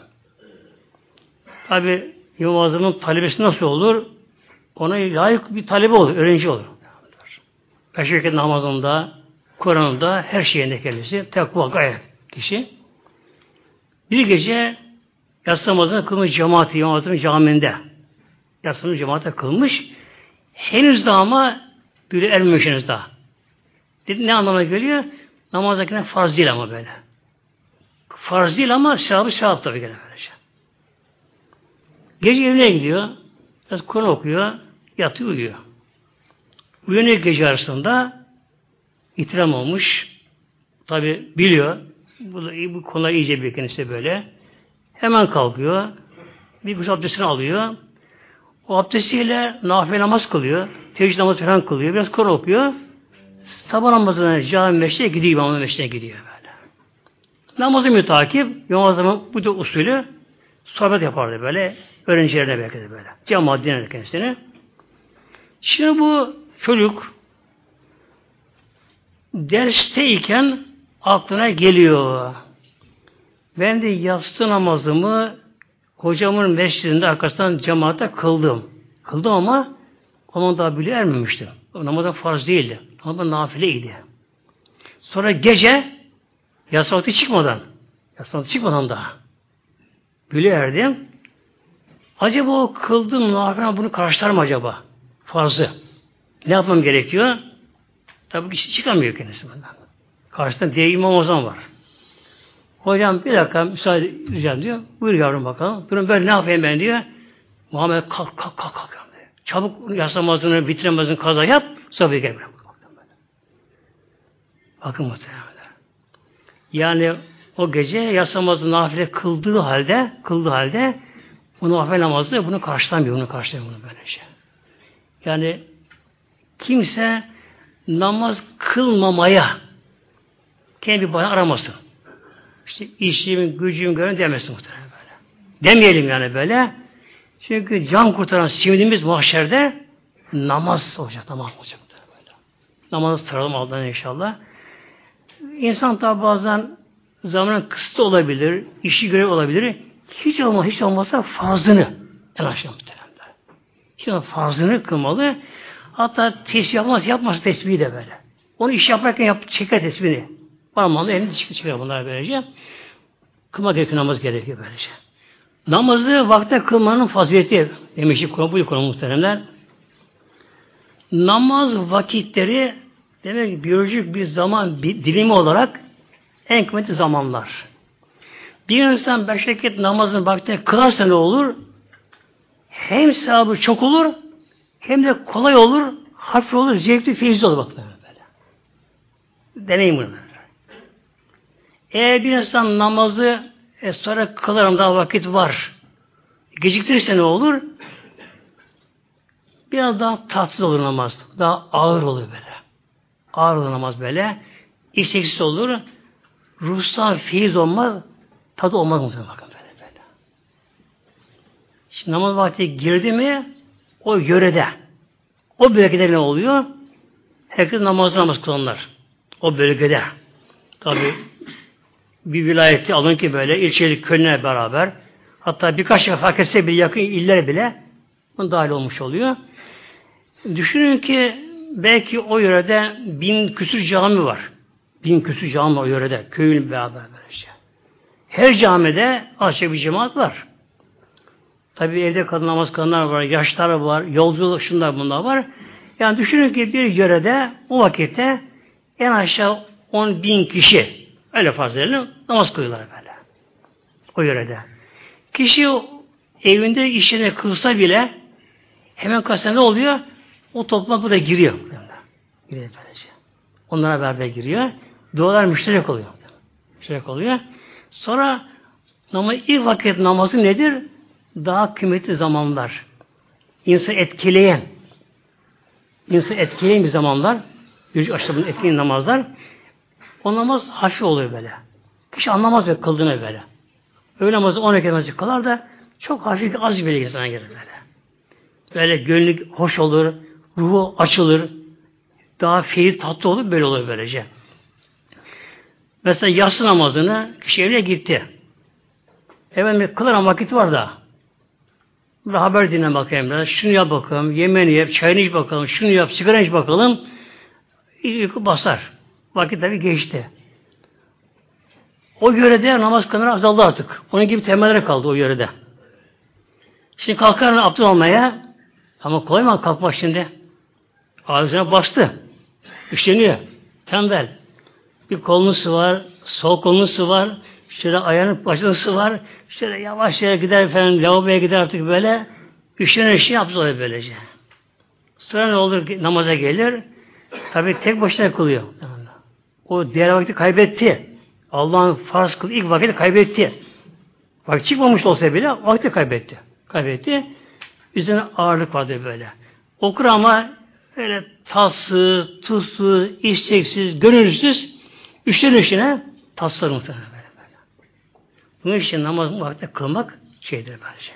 Tabi İmam-ı Azam'ın talebesi nasıl olur? Ona layık bir talebe olur, öğrenci olur. Beş vakit namazında, Kur'an'da, her şeyinde kendisi. Tekva gayet kişi. Bir gece yatsı namazını kılmış cemaati, İmam Azam'ın caminde. Yatsı cemaate kılmış. Henüz daha ama böyle ermemiş henüz daha. Dedi, ne anlama geliyor? Namazdakine farz değil ama böyle. Farz değil ama sevabı sevap tabii gene böylece. Gece evine gidiyor. Biraz Kur'an okuyor. Yatıyor uyuyor. Uyanıyor gece arasında itiram olmuş. Tabi biliyor. Bu, bu konular iyice bir kendisi böyle. Hemen kalkıyor. Bir güzel abdestini alıyor. O abdestiyle nafile namaz kılıyor. Teheccüd namazı falan kılıyor. Biraz Kur'an okuyor. Sabah namazına cami meşreye gidiyor. İmamın meşreye gidiyor böyle. Namazı mütakip. Namazımın bu da usulü sohbet yapardı böyle. Öğrencilerine belki de böyle. Cemaat dinlerdi kendisini. Şimdi bu çocuk dersteyken aklına geliyor. Ben de yatsı namazımı hocamın mescidinde arkasından cemaate kıldım. Kıldım ama onun daha bile ermemiştim. O namazda farz değildi. Ama nafileydi. Sonra gece yatsı çıkmadan yatsı çıkmadan daha bile erdim. Acaba o kıldım nafile bunu karşılar mı acaba? Farzı. Ne yapmam gerekiyor? Tabii kişi çıkamıyor kendisi bundan. Karşısında diye imam ozan var. Hocam bir dakika müsaade edeceğim diyor. Buyur yavrum bakalım. Durun ben ne yapayım ben diyor. Muhammed kalk kalk kalk kalk. Diyor. Çabuk yaslamazını, bitiremezini kaza yap. Sonra gel buraya. Bakın muhtemelen. Yani o gece yaslamazı nafile kıldığı halde kıldığı halde bu nafile namazı bunu karşılamıyor. Bunu karşılamıyor bunu böylece. Yani kimse namaz kılmamaya kendi bir bahane aramasın. İşte işim, gücüm gören demesin muhtemelen böyle. Demeyelim yani böyle. Çünkü can kurtaran simidimiz mahşerde namaz olacak, namaz olacak böyle. Namazı saralım Allah'ın inşallah. İnsan tabi bazen zamanın kısıtlı olabilir, işi görev olabilir. Hiç olmaz, hiç olmazsa fazlını en aşağı muhtemelen. Hiç fazlını kılmalı. Hatta tesbih yapmaz, yapmaz tesbihi de böyle. Onu iş yaparken yap, çeker tesbihini. Parmağında elini çıkıyor, bunlar böylece. Kılmak gerekiyor, namaz gerekiyor böylece. Namazı vakte kılmanın fazileti demiştik konu bu konu muhteremler. Namaz vakitleri demek biyolojik bir zaman bir dilimi olarak en kıymetli zamanlar. Bir insan beş vakit namazın vaktine kılarsa ne olur? Hem sahabı çok olur hem de kolay olur, hafif olur, zevkli, feyizli olur bak böyle. Deneyim bunu. Eğer bir insan namazı e, sonra kılarım daha vakit var. Geciktirirse ne olur? Biraz daha tatsız olur namaz. Daha ağır olur böyle. Ağır olur namaz böyle. İsteksiz olur. Ruhsal feyiz olmaz. Tadı olmaz mı? Bakın böyle böyle. Şimdi namaz vakti girdi mi o yörede o bölgede ne oluyor? Herkes namaz namaz kılanlar. O bölgede. Tabi bir vilayeti alın ki böyle ilçelik köyüne beraber hatta birkaç defa fark etse bir yakın iller bile bunun dahil olmuş oluyor. Düşünün ki belki o yörede bin küsür cami var. Bin küsür cami o yörede. Köyün beraber böylece. Her camide açık bir cemaat var. Tabi evde kadın namaz kılanlar var, yaşlar var, yolculuk şunlar bunlar var. Yani düşünün ki bir yörede o vakitte en aşağı 10 bin kişi öyle farz edelim namaz kılıyorlar böyle. O yörede. Kişi evinde işine kılsa bile hemen kasına ne oluyor? O topluma bu da giriyor. Giriyor böylece. Onlara beraber giriyor. Dualar müşterek oluyor. Müşterek oluyor. Sonra ama ilk vakit namazı nedir? Daha kıymetli zamanlar. İnsanı etkileyen, insan etkileyen bir zamanlar. Yüz aşırı etkin namazlar. O namaz hafif oluyor böyle. Kişi anlamaz ve kıldığını böyle. Öyle namazı 10 rekat namazı kılar da çok hafif az bir insana gelir böyle. Böyle gönlü hoş olur, ruhu açılır, daha feyiz tatlı olur, böyle olur böylece. Mesela yatsı namazını kişi evine gitti. Efendim kılan vakit var da. Burada haber dinle bakayım biraz. Şunu yap bakalım, yemeğini yap, çayını iç bakalım, şunu yap, sigara iç bakalım. Uyku basar. Vakit tabi geçti. O yörede namaz kılmaları azaldı artık. Onun gibi temellere kaldı o yörede. Şimdi kalkar abdest almaya ama kolay mı kalkmak şimdi? Ağzına bastı. Üşeniyor. Tembel. Bir kolunu var, sol kolunu var, şöyle ayağının başını var, şöyle yavaş yavaş gider efendim, lavaboya gider artık böyle, üşenen şey yapsın oluyor böylece. Sonra ne olur namaza gelir, tabi tek başına kılıyor. O diğer vakti kaybetti. Allah'ın farz kıl ilk vakti kaybetti. Vakit çıkmamış olsa bile vakti kaybetti. Kaybetti. Üzerine ağırlık vardı böyle. Okur ama öyle tatsız, tuzsuz, isteksiz, gönülsüz üçten üçüne tatslar muhtemelen böyle, böyle. Bunun için namaz vakti kılmak şeydir bence.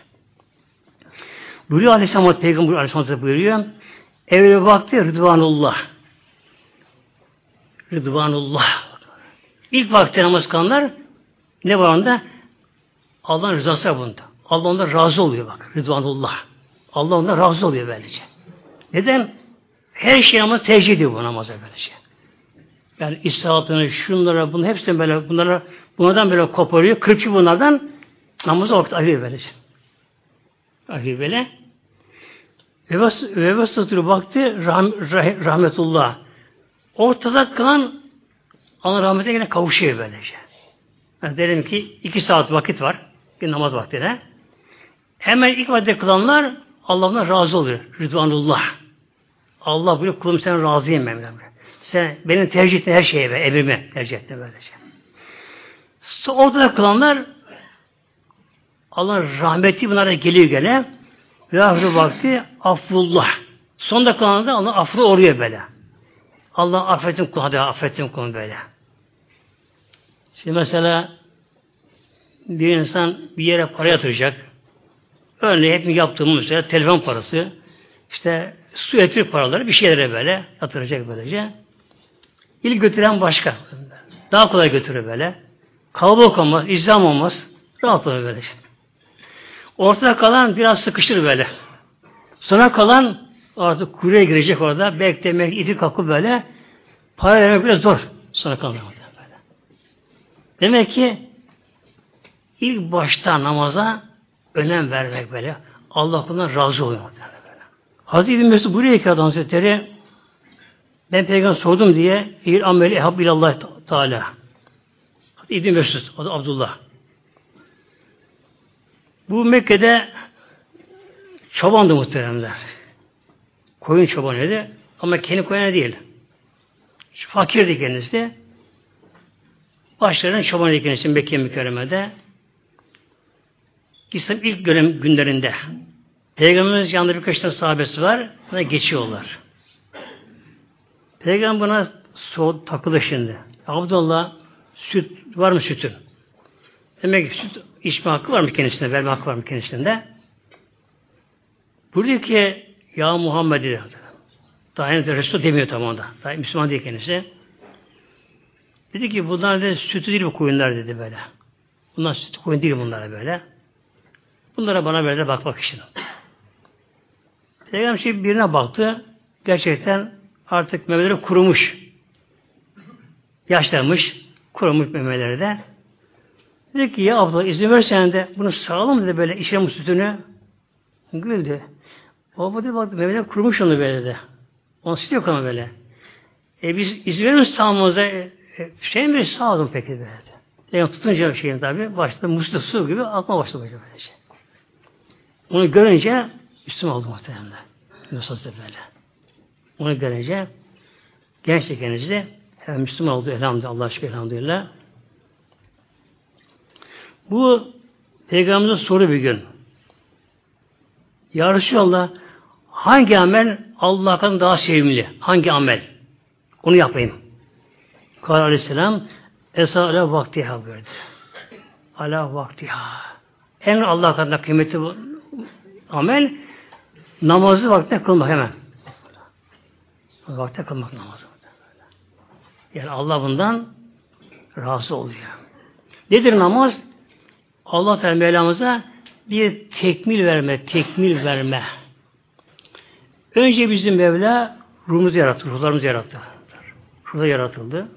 Buyuruyor Aleyhisselam Peygamber Aleyhisselam buyuruyor. Evvel vakti Rıdvanullah. Rıdvanullah. İlk vakti namaz kılanlar ne var onda? Allah'ın rızası bunda. Allah ondan razı oluyor bak. Rıdvanullah. Allah ondan razı oluyor böylece. Neden? Her şey namaz tercih ediyor bu namaza böylece. Yani istirahatını, şunlara, bunu hepsini böyle, bunlara, bunlardan böyle koparıyor, kırpıyor bunlardan, namazı vakit ayırıyor böylece. Ayırıyor böyle. Ve vakti rahm, rahmetullah. Ortada kalan Allah rahmetine yine kavuşuyor böylece. Yani derim ki iki saat vakit var. Bir namaz vaktine. Hemen ilk vakit kılanlar Allah'tan razı oluyor. Rıdvanullah. Allah bunu kulum sen razıyım Mevlam. Sen benim tercih ettiğin her şeye ve emrimi tercih ettin böylece. Sonra ortada kılanlar Allah'ın rahmeti bunlara geliyor gene. Ve ahir vakti affullah. Sonda kalan da Allah affı oluyor böyle. Allah affettim kulu, hadi affettim kulu böyle. Şimdi mesela bir insan bir yere para yatıracak. Örneğin hep yaptığımız mesela telefon parası, işte su elektrik paraları bir şeylere böyle yatıracak böylece. İlk götüren başka. Daha kolay götürür böyle. Kalabalık olmaz, izam olmaz. Rahat olur böyle. Ortada kalan biraz sıkıştır böyle. Sonra kalan artık kuyruğa girecek orada. Beklemek, iti kalkıp böyle. Para vermek bile zor. Sonra kalan böyle. Demek ki ilk başta namaza önem vermek böyle. Allah bundan razı oluyor. Böyle. Hazreti Mesud buraya ki adam Hazretleri ben peygamber sordum diye bir ameli ehab ilallah Teala. İbn Mesud, adı Abdullah. Bu Mekke'de çobandı muhteremler. Koyun çobanıydı. Ama kendi koyuna değil. Fakirdi kendisi. Başlarının çobanıydı kendisi Mekke mükerremede. İslam ilk dönem günlerinde. Peygamberimiz yanında birkaç tane sahabesi var. Buna geçiyorlar. Peygamber buna so takılı şimdi. Abdullah süt var mı sütün? Demek ki süt içme hakkı var mı kendisinde? Verme hakkı var mı kendisinde? Burada ki ya Muhammed dedi. Daha henüz Resul demiyor tam onda. Daha Müslüman değil kendisi. Dedi ki bunlar dedi, sütü değil bu koyunlar dedi böyle. Bunlar süt koyun değil bunlar böyle. Bunlara bana böyle bakmak için. Peygamber şey birine baktı. Gerçekten artık memeleri kurumuş. Yaşlanmış. Kurumuş memeleri de. Dedi ki ya abla izin versen de bunu sağlam dedi böyle içelim sütünü. Güldü. Baba dedi bak memeler kurumuş onu böyle de. Onu süt yok ama böyle. E biz izin verir misin sağlamamıza? E, e, şey mi sağladım peki böyle. Yani tutunca şeyin tabi başta musluk su gibi akma başladı böyle şey. Onu görünce üstüme oldu muhtemelen. Yusuf böyle. Onu görünce genç kendisi hem Müslüman oldu elhamdülillah. Allah aşkına elhamdülillah. Bu Peygamberimize soru bir gün. Ya Resulallah hangi amel Allah'tan daha sevimli? Hangi amel? Onu yapayım. Kâle aleyhisselam Esa ala vaktiha buyurdu. Ala vaktiha. En Allah katında kıymeti bu amel namazı vaktine kılmak hemen. Vakte kılmak namazı. Yani Allah bundan razı oluyor. Nedir namaz? Allah Teala Mevlamıza bir tekmil verme, tekmil verme. Önce bizim Mevla ruhumuzu yarattı, ruhlarımızı yarattı. Şurada yaratıldı.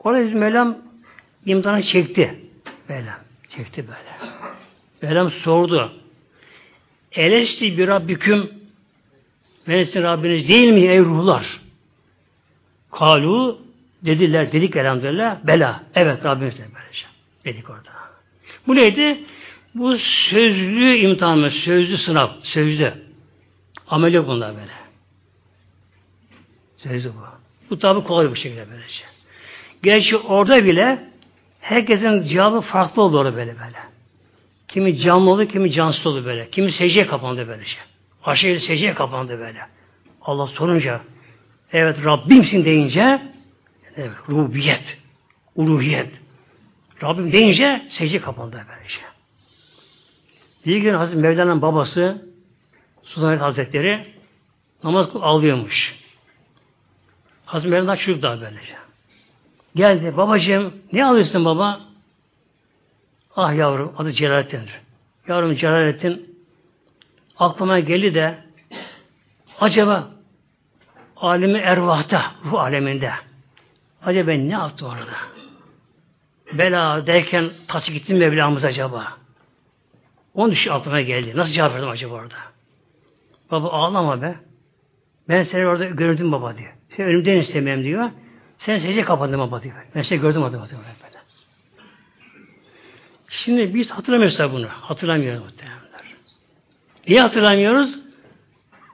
Orada bizim Mevlam imtihanı çekti. Mevlam çekti böyle. Mevlam sordu. Elesti bir Rabbiküm ben sizin Rabbiniz değil mi ey ruhlar? Kalu dediler, dedik elhamdülillah. Bela. Evet Rabbimiz de böylece. Dedik orada. Bu neydi? Bu sözlü imtihan mı? Sözlü sınav. Sözlü. Amel yok bunlar böyle. Sözlü bu. Bu tabi kolay bir şekilde böylece. Gerçi orada bile herkesin cevabı farklı oldu orada böyle böyle. Kimi canlı oldu, kimi cansız oldu böyle. Kimi secdeye kapandı böylece. Aşağıya secdeye kapandı böyle. Allah sorunca evet Rabbimsin deyince evet, rubiyet, uluhiyet. Rabbim deyince secde kapandı böylece. Bir gün Hazreti Mevlana'nın babası Sultanahmet Hazretleri namaz ağlıyormuş. Hazreti Mevlana çocuk daha böylece. Geldi. Babacığım ne alıyorsun baba? Ah yavrum adı Celalettin'dir. Yavrum Celalettin aklıma geldi de acaba alemi ervahta, ruh aleminde acaba ne yaptı orada? Bela derken taşı gittim Mevlamız acaba? Onun düşü aklıma geldi. Nasıl cevap verdim acaba orada? Baba ağlama be. Ben seni orada gördüm baba diyor. Sen ölümden istemem diyor. Sen secde kapandın baba diyor. Ben seni gördüm adım adım. Böyle. Şimdi biz hatırlamıyoruz bunu. Hatırlamıyoruz muhtemelenler. Niye hatırlamıyoruz?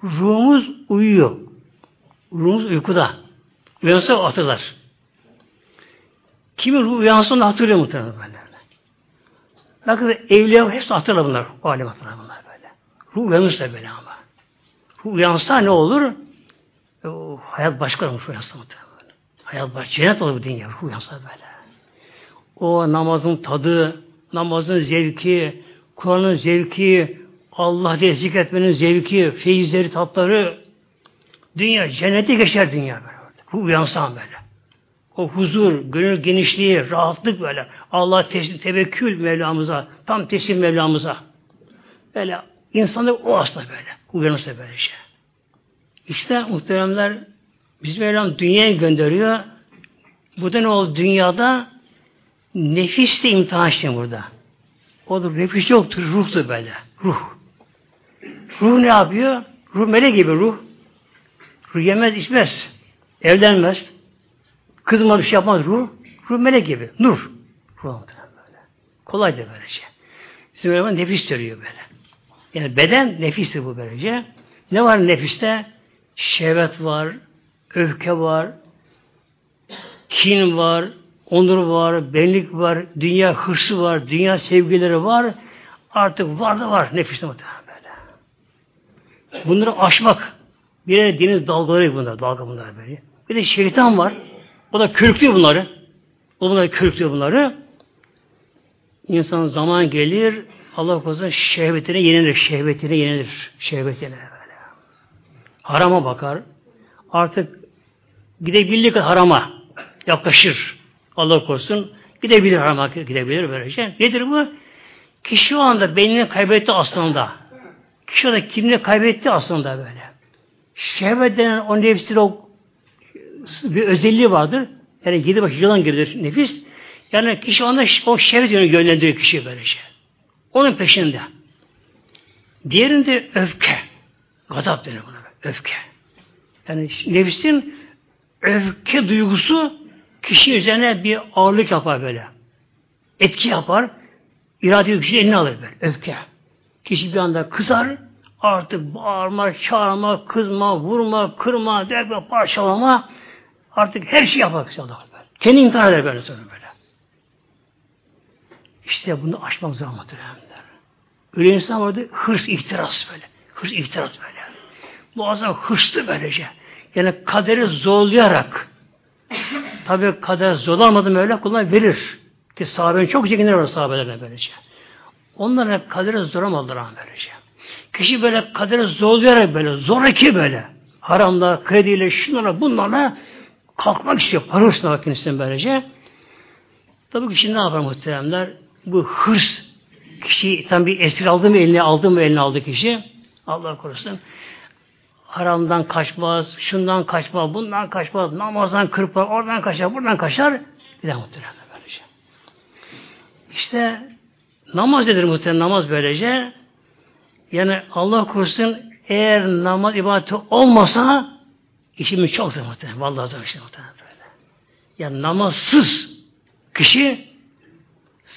Ruhumuz uyuyor. Ruhumuz uykuda. Uyansa hatırlar. Kimin ruhu uyansa onu hatırlıyor muhtemelen böyle. Bakın evliya hepsi hatırlar bunlar. O alem hatırlar bunlar böyle. Ruh uyanırsa böyle ama. Uyansa ne olur? O, hayat başka olmuş uyansa. Hayat başka. Cennet olur bu dünya. Uyansa böyle. O namazın tadı, namazın zevki, Kur'an'ın zevki, Allah diye zikretmenin zevki, feyizleri, tatları, dünya, cennete geçer dünya böyle. Ruh uyansan böyle. O huzur, gönül genişliği, rahatlık böyle. Allah teslim, tevekkül Mevlamıza, tam teslim Mevlamıza. Böyle insanlık o aslında böyle. Uyanırsa böyle şey. İşte muhteremler biz Mevlam dünyaya gönderiyor. Bu da ne oldu? Dünyada nefis de imtihan işte burada. O da nefis yoktur, ruhtur böyle. Ruh. Ruh ne yapıyor? Ruh melek gibi ruh. Ruh yemez, içmez. Evlenmez. Kızma bir şey yapmaz ruh. Ruh melek gibi. Nur. Ruh böyle. Kolay da böylece. Bizim Mevlam nefis görüyor böyle. Yani beden nefistir bu böylece. Ne var nefiste? Şehvet var, öfke var, kin var, onur var, benlik var, dünya hırsı var, dünya sevgileri var. Artık var da var nefiste muhtemelen böyle. Bunları aşmak. Bir yere deniz dalgaları bunlar, dalga bunlar böyle. Bir de şeytan var. O da körüklüyor bunları. O bunları körüklüyor bunları. İnsan zaman gelir, Allah korusun şehvetine yenilir, şehvetine yenilir, şehvetine böyle. Harama bakar. Artık gidebildiği kadar harama yaklaşır. Allah korusun. Gidebilir harama gidebilir böylece. Nedir bu? Kişi o anda beynini kaybetti aslında. Kişi o da kimliğini kaybetti aslında böyle. Şehvet denen o nefsin o bir özelliği vardır. Yani yedi başı yılan gibidir nefis. Yani kişi onda o şehvet yönü yönlendiriyor kişi böylece. Onun peşinde. Diğerinde öfke. Gazap denir buna. Öfke. Yani nefsin öfke duygusu kişi üzerine bir ağırlık yapar böyle. Etki yapar. İrade kişi eline alır böyle. Öfke. Kişi bir anda kızar. Artık bağırma, çağırma, kızma, vurma, kırma, derbe, parçalama. Artık her şey yapar kişi böyle. Kendi intihar eder böyle sonra böyle. İşte bunu aşmak zor muhtemelen. Öyle insan vardı hırs, ihtiras böyle. Hırs, ihtiras böyle. Muazzam hırslı böylece. Yani kaderi zorlayarak tabi kader zorlamadı öyle kullar verir. Ki sahabenin çok zenginler var sahabelerine böylece. Onlar hep kaderi zorlamadılar ama böylece. Kişi böyle kaderi zorlayarak böyle zoraki böyle haramla, krediyle, şunlara, bunlarla kalkmak istiyor. Para hırsına kendisinden böylece. Tabii kişi ne yapar muhteremler? Bu hırs kişi tam bir esir aldı mı eline aldı mı eline aldı kişi. Allah korusun. Haramdan kaçmaz, şundan kaçmaz, bundan kaçmaz, namazdan kırpar, oradan kaçar, buradan kaçar. Bir daha muhteremler böylece. İşte namaz nedir muhterem namaz böylece? Yani Allah korusun eğer namaz ibadeti olmasa işimiz çok zor muhtemelen. Vallahi zor işte muhtemelen böyle. Yani namazsız kişi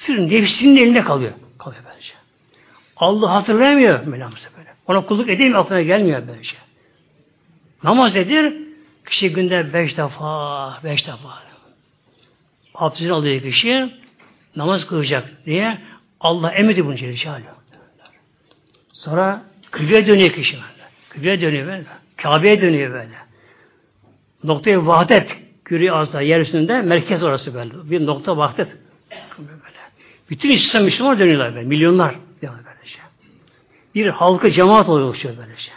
sır nefsinin elinde kalıyor. Kalıyor bence. Allah hatırlayamıyor Mevlamızı böyle. Ona kulluk edemiyor, aklına gelmiyor bence. Namaz nedir? Kişi günde beş defa, beş defa. Abdestini alıyor kişi, namaz kılacak. Niye? Allah emredi bunu Celle Sonra kıbleye dönüyor kişi böyle. Kıbleye dönüyor böyle. Kabe'ye dönüyor böyle. Noktayı vahdet görüyor azda yer üstünde. Merkez orası böyle. Bir nokta vahdet. Böyle. Bütün İslam Müslüman dönüyorlar böyle. Milyonlar. Böylece. Bir halkı cemaat oluşuyor böylece.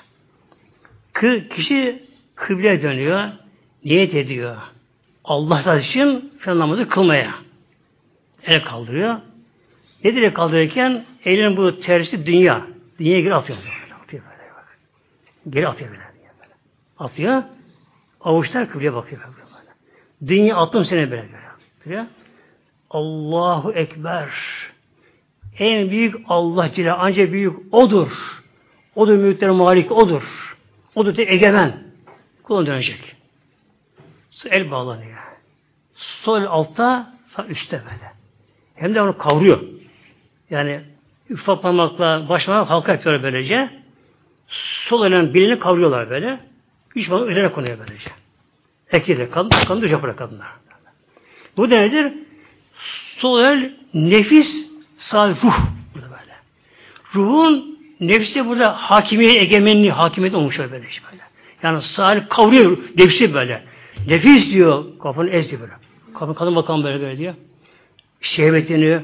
Kı, kişi kıbleye dönüyor. Niyet ediyor. Allah için şu namazı kılmaya. El kaldırıyor. Nedir el kaldırırken? Elin bu tersi dünya. Dünyaya geri atıyor. Atıyor böyle bak. Geri atıyor böyle. böyle. Atıyor. Avuçlar kıbleye bakıyor. Böyle. Dünya attım sene böyle. böyle. Allahu Ekber. En büyük Allah Celle ancak büyük O'dur. O'dur mülklerin malik O'dur. O'dur tek egemen. Kulun dönecek. El bağlanıyor. Sol altta, sağ üstte böyle. Hem de onu kavruyor. Yani ufak parmakla baş halka yapıyorlar böylece. Sol elin birini kavruyorlar böyle. Üç parmak üzerine konuyor böylece. Ekiyle kadın, kadın düş yapıyor kadınlar. Bu nedir? Sol el nefis, sağ ruh. Burada böyle. Ruhun nefsi burada hakimiyet, egemenliği, hakimiyet olmuş böyle böyle. Yani sağ el kavruyor nefsi böyle. Nefis diyor, kafanı ez böyle. Kadın, kadın bakan böyle böyle diyor. Şehvetini,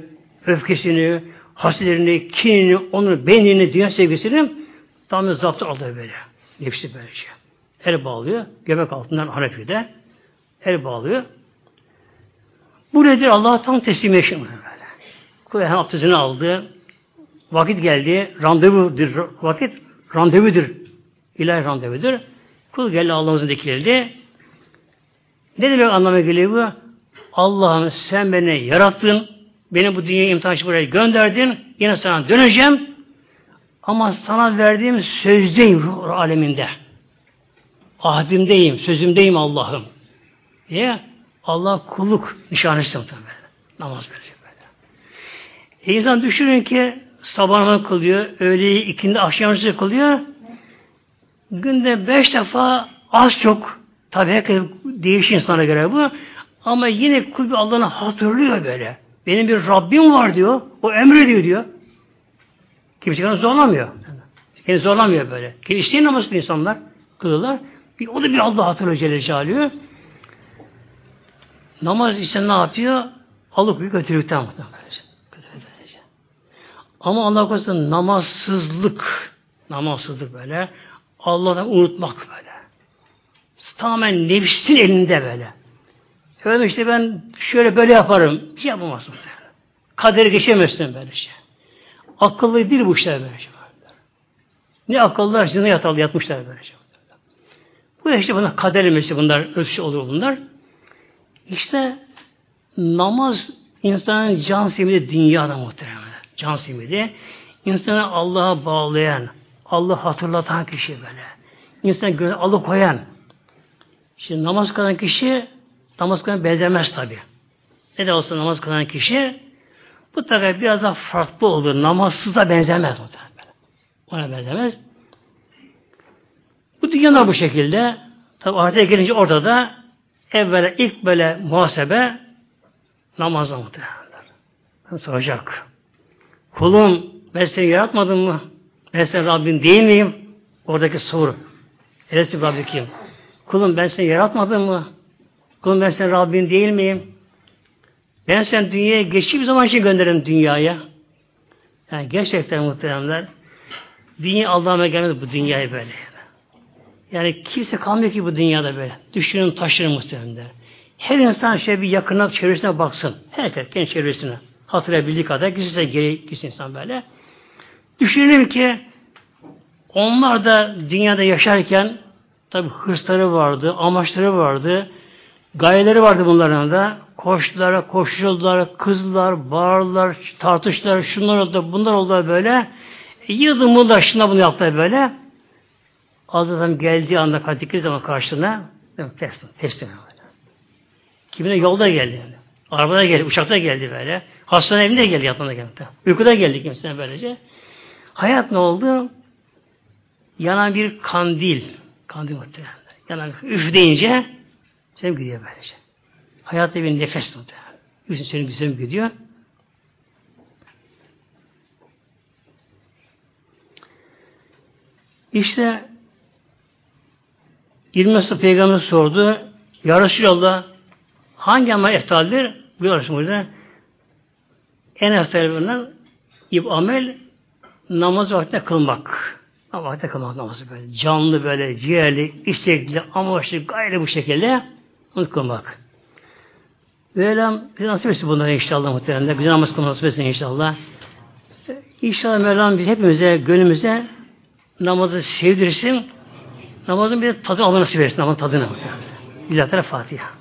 öfkesini, hasetlerini, kinini, onun benliğini, dünya sevgisini tamamen zaptı alıyor böyle. Nefsi böylece. El bağlıyor. Göbek altından Hanefi'de. El bağlıyor. Bu nedir? Allah'a tam teslim yaşamıyor böyle. Kul hem abdestini aldı. Vakit geldi. Randevudur. Vakit randevudur. İlahi randevudur. Kul geldi Allah'ımızın dikildi. Ne demek anlamına geliyor bu? Allah'ım sen beni yarattın. Beni bu dünyaya imtihan buraya gönderdin. Yine sana döneceğim. Ama sana verdiğim sözdeyim ruh aleminde. Ahdimdeyim, sözümdeyim Allah'ım. Diye Allah kulluk nişanesi muhtemelen. Namaz böyle böyle. E insan düşünün ki sabah kılıyor, öğleyi ikindi akşamcı kılıyor. Günde beş defa az çok tabi herkes değişir insana göre bu ama yine kul Allah'ını hatırlıyor böyle. Benim bir Rabbim var diyor. O emrediyor diyor. Kimse kendini zorlamıyor. Kendini zorlamıyor böyle. Kendini isteyen namazlı insanlar kılırlar. Bir, o da bir Allah hatırlıyor Celle Celaluhu. Namaz işte ne yapıyor? Alıp bir götürükten muhtemelen. Ama Allah korusun namazsızlık, namazsızlık böyle, Allah'ı unutmak böyle. Tamamen nefsin elinde böyle. Efendim işte ben şöyle böyle yaparım. Bir şey yapamazsın. Kaderi geçemezsin böyle şey. Akıllı değil bu işler böyle şey. Ne akıllılar zina yatalı yatmışlar böyle şey. Bu işte bunlar kader ilmesi bunlar ölçü olur bunlar. İşte namaz insanın can simidi dünyada muhtemelen. Can simidi. İnsanı Allah'a bağlayan, Allah hatırlatan kişi böyle. İnsan gönül alıkoyan. Şimdi namaz kılan kişi namaz kılan benzemez tabi. Ne de olsa namaz kılan kişi bu tabi biraz daha farklı olur. Namazsıza benzemez muhtemelen. Ona benzemez. Bu dünyada bu şekilde. Tabi ahirete gelince orada da evvela ilk böyle muhasebe namazda muhtemelen. Soracak. Kulum ben seni yaratmadım mı? Ben senin Rabbin değil miyim? Oradaki soru. Neresi Rabbi kim? Kulum ben seni yaratmadım mı? Kulum ben senin Rabbin değil miyim? Ben sen dünyaya geçtiğim zaman için gönderirim dünyaya. Yani gerçekten muhteremler dünya Allah'a gelmez bu dünyaya böyle. Yani kimse kalmıyor ki bu dünyada böyle. Düşünün taşırın muhteremler. Her insan şöyle bir yakına çevresine baksın. Herkes kendi çevresine. Hatırlayabildiği kadar gitsin geri gitsin insan böyle. Düşünelim ki onlar da dünyada yaşarken tabi hırsları vardı, amaçları vardı, gayeleri vardı bunların da. Koştular, koşuldular, kızlar, bağırlar, tartıştılar, şunlar oldu, bunlar oldu böyle. E, yıldı da şuna bunu yaptılar böyle. Hazretim geldiği anda kadikli zaman karşısına teslim, teslim. Kimine yolda geldi yani. Arabada geldi, uçakta geldi böyle. Hastane evinde geldi, yatmada geldi. Uykuda geldi kimsine böylece. Hayat ne oldu? Yanan bir kandil. Kandil muhtemelen. Yanan üf deyince sen gidiyor böylece. Hayatta bir nefes muhtemelen. Üstün senin güzelim gidiyor. İşte İlmi Peygamber sordu. Ya Resulallah hangi amel eftaldir? Buyuruyor Resulullah. En eftal ib amel namaz vaktinde kılmak. Namaz vaktinde kılmak namazı böyle. Canlı böyle, ciğerli, istekli, amaçlı, gayri bu şekilde onu kılmak. Böyle bize nasip etsin bunları inşallah muhtemelen. Bize namaz kılmak nasip etsin inşallah. İnşallah Mevlam biz hepimize, gönlümüze namazı sevdirsin. Namazın bir tadı alma nasip etsin. Namazın tadını. Lillahi Fatiha.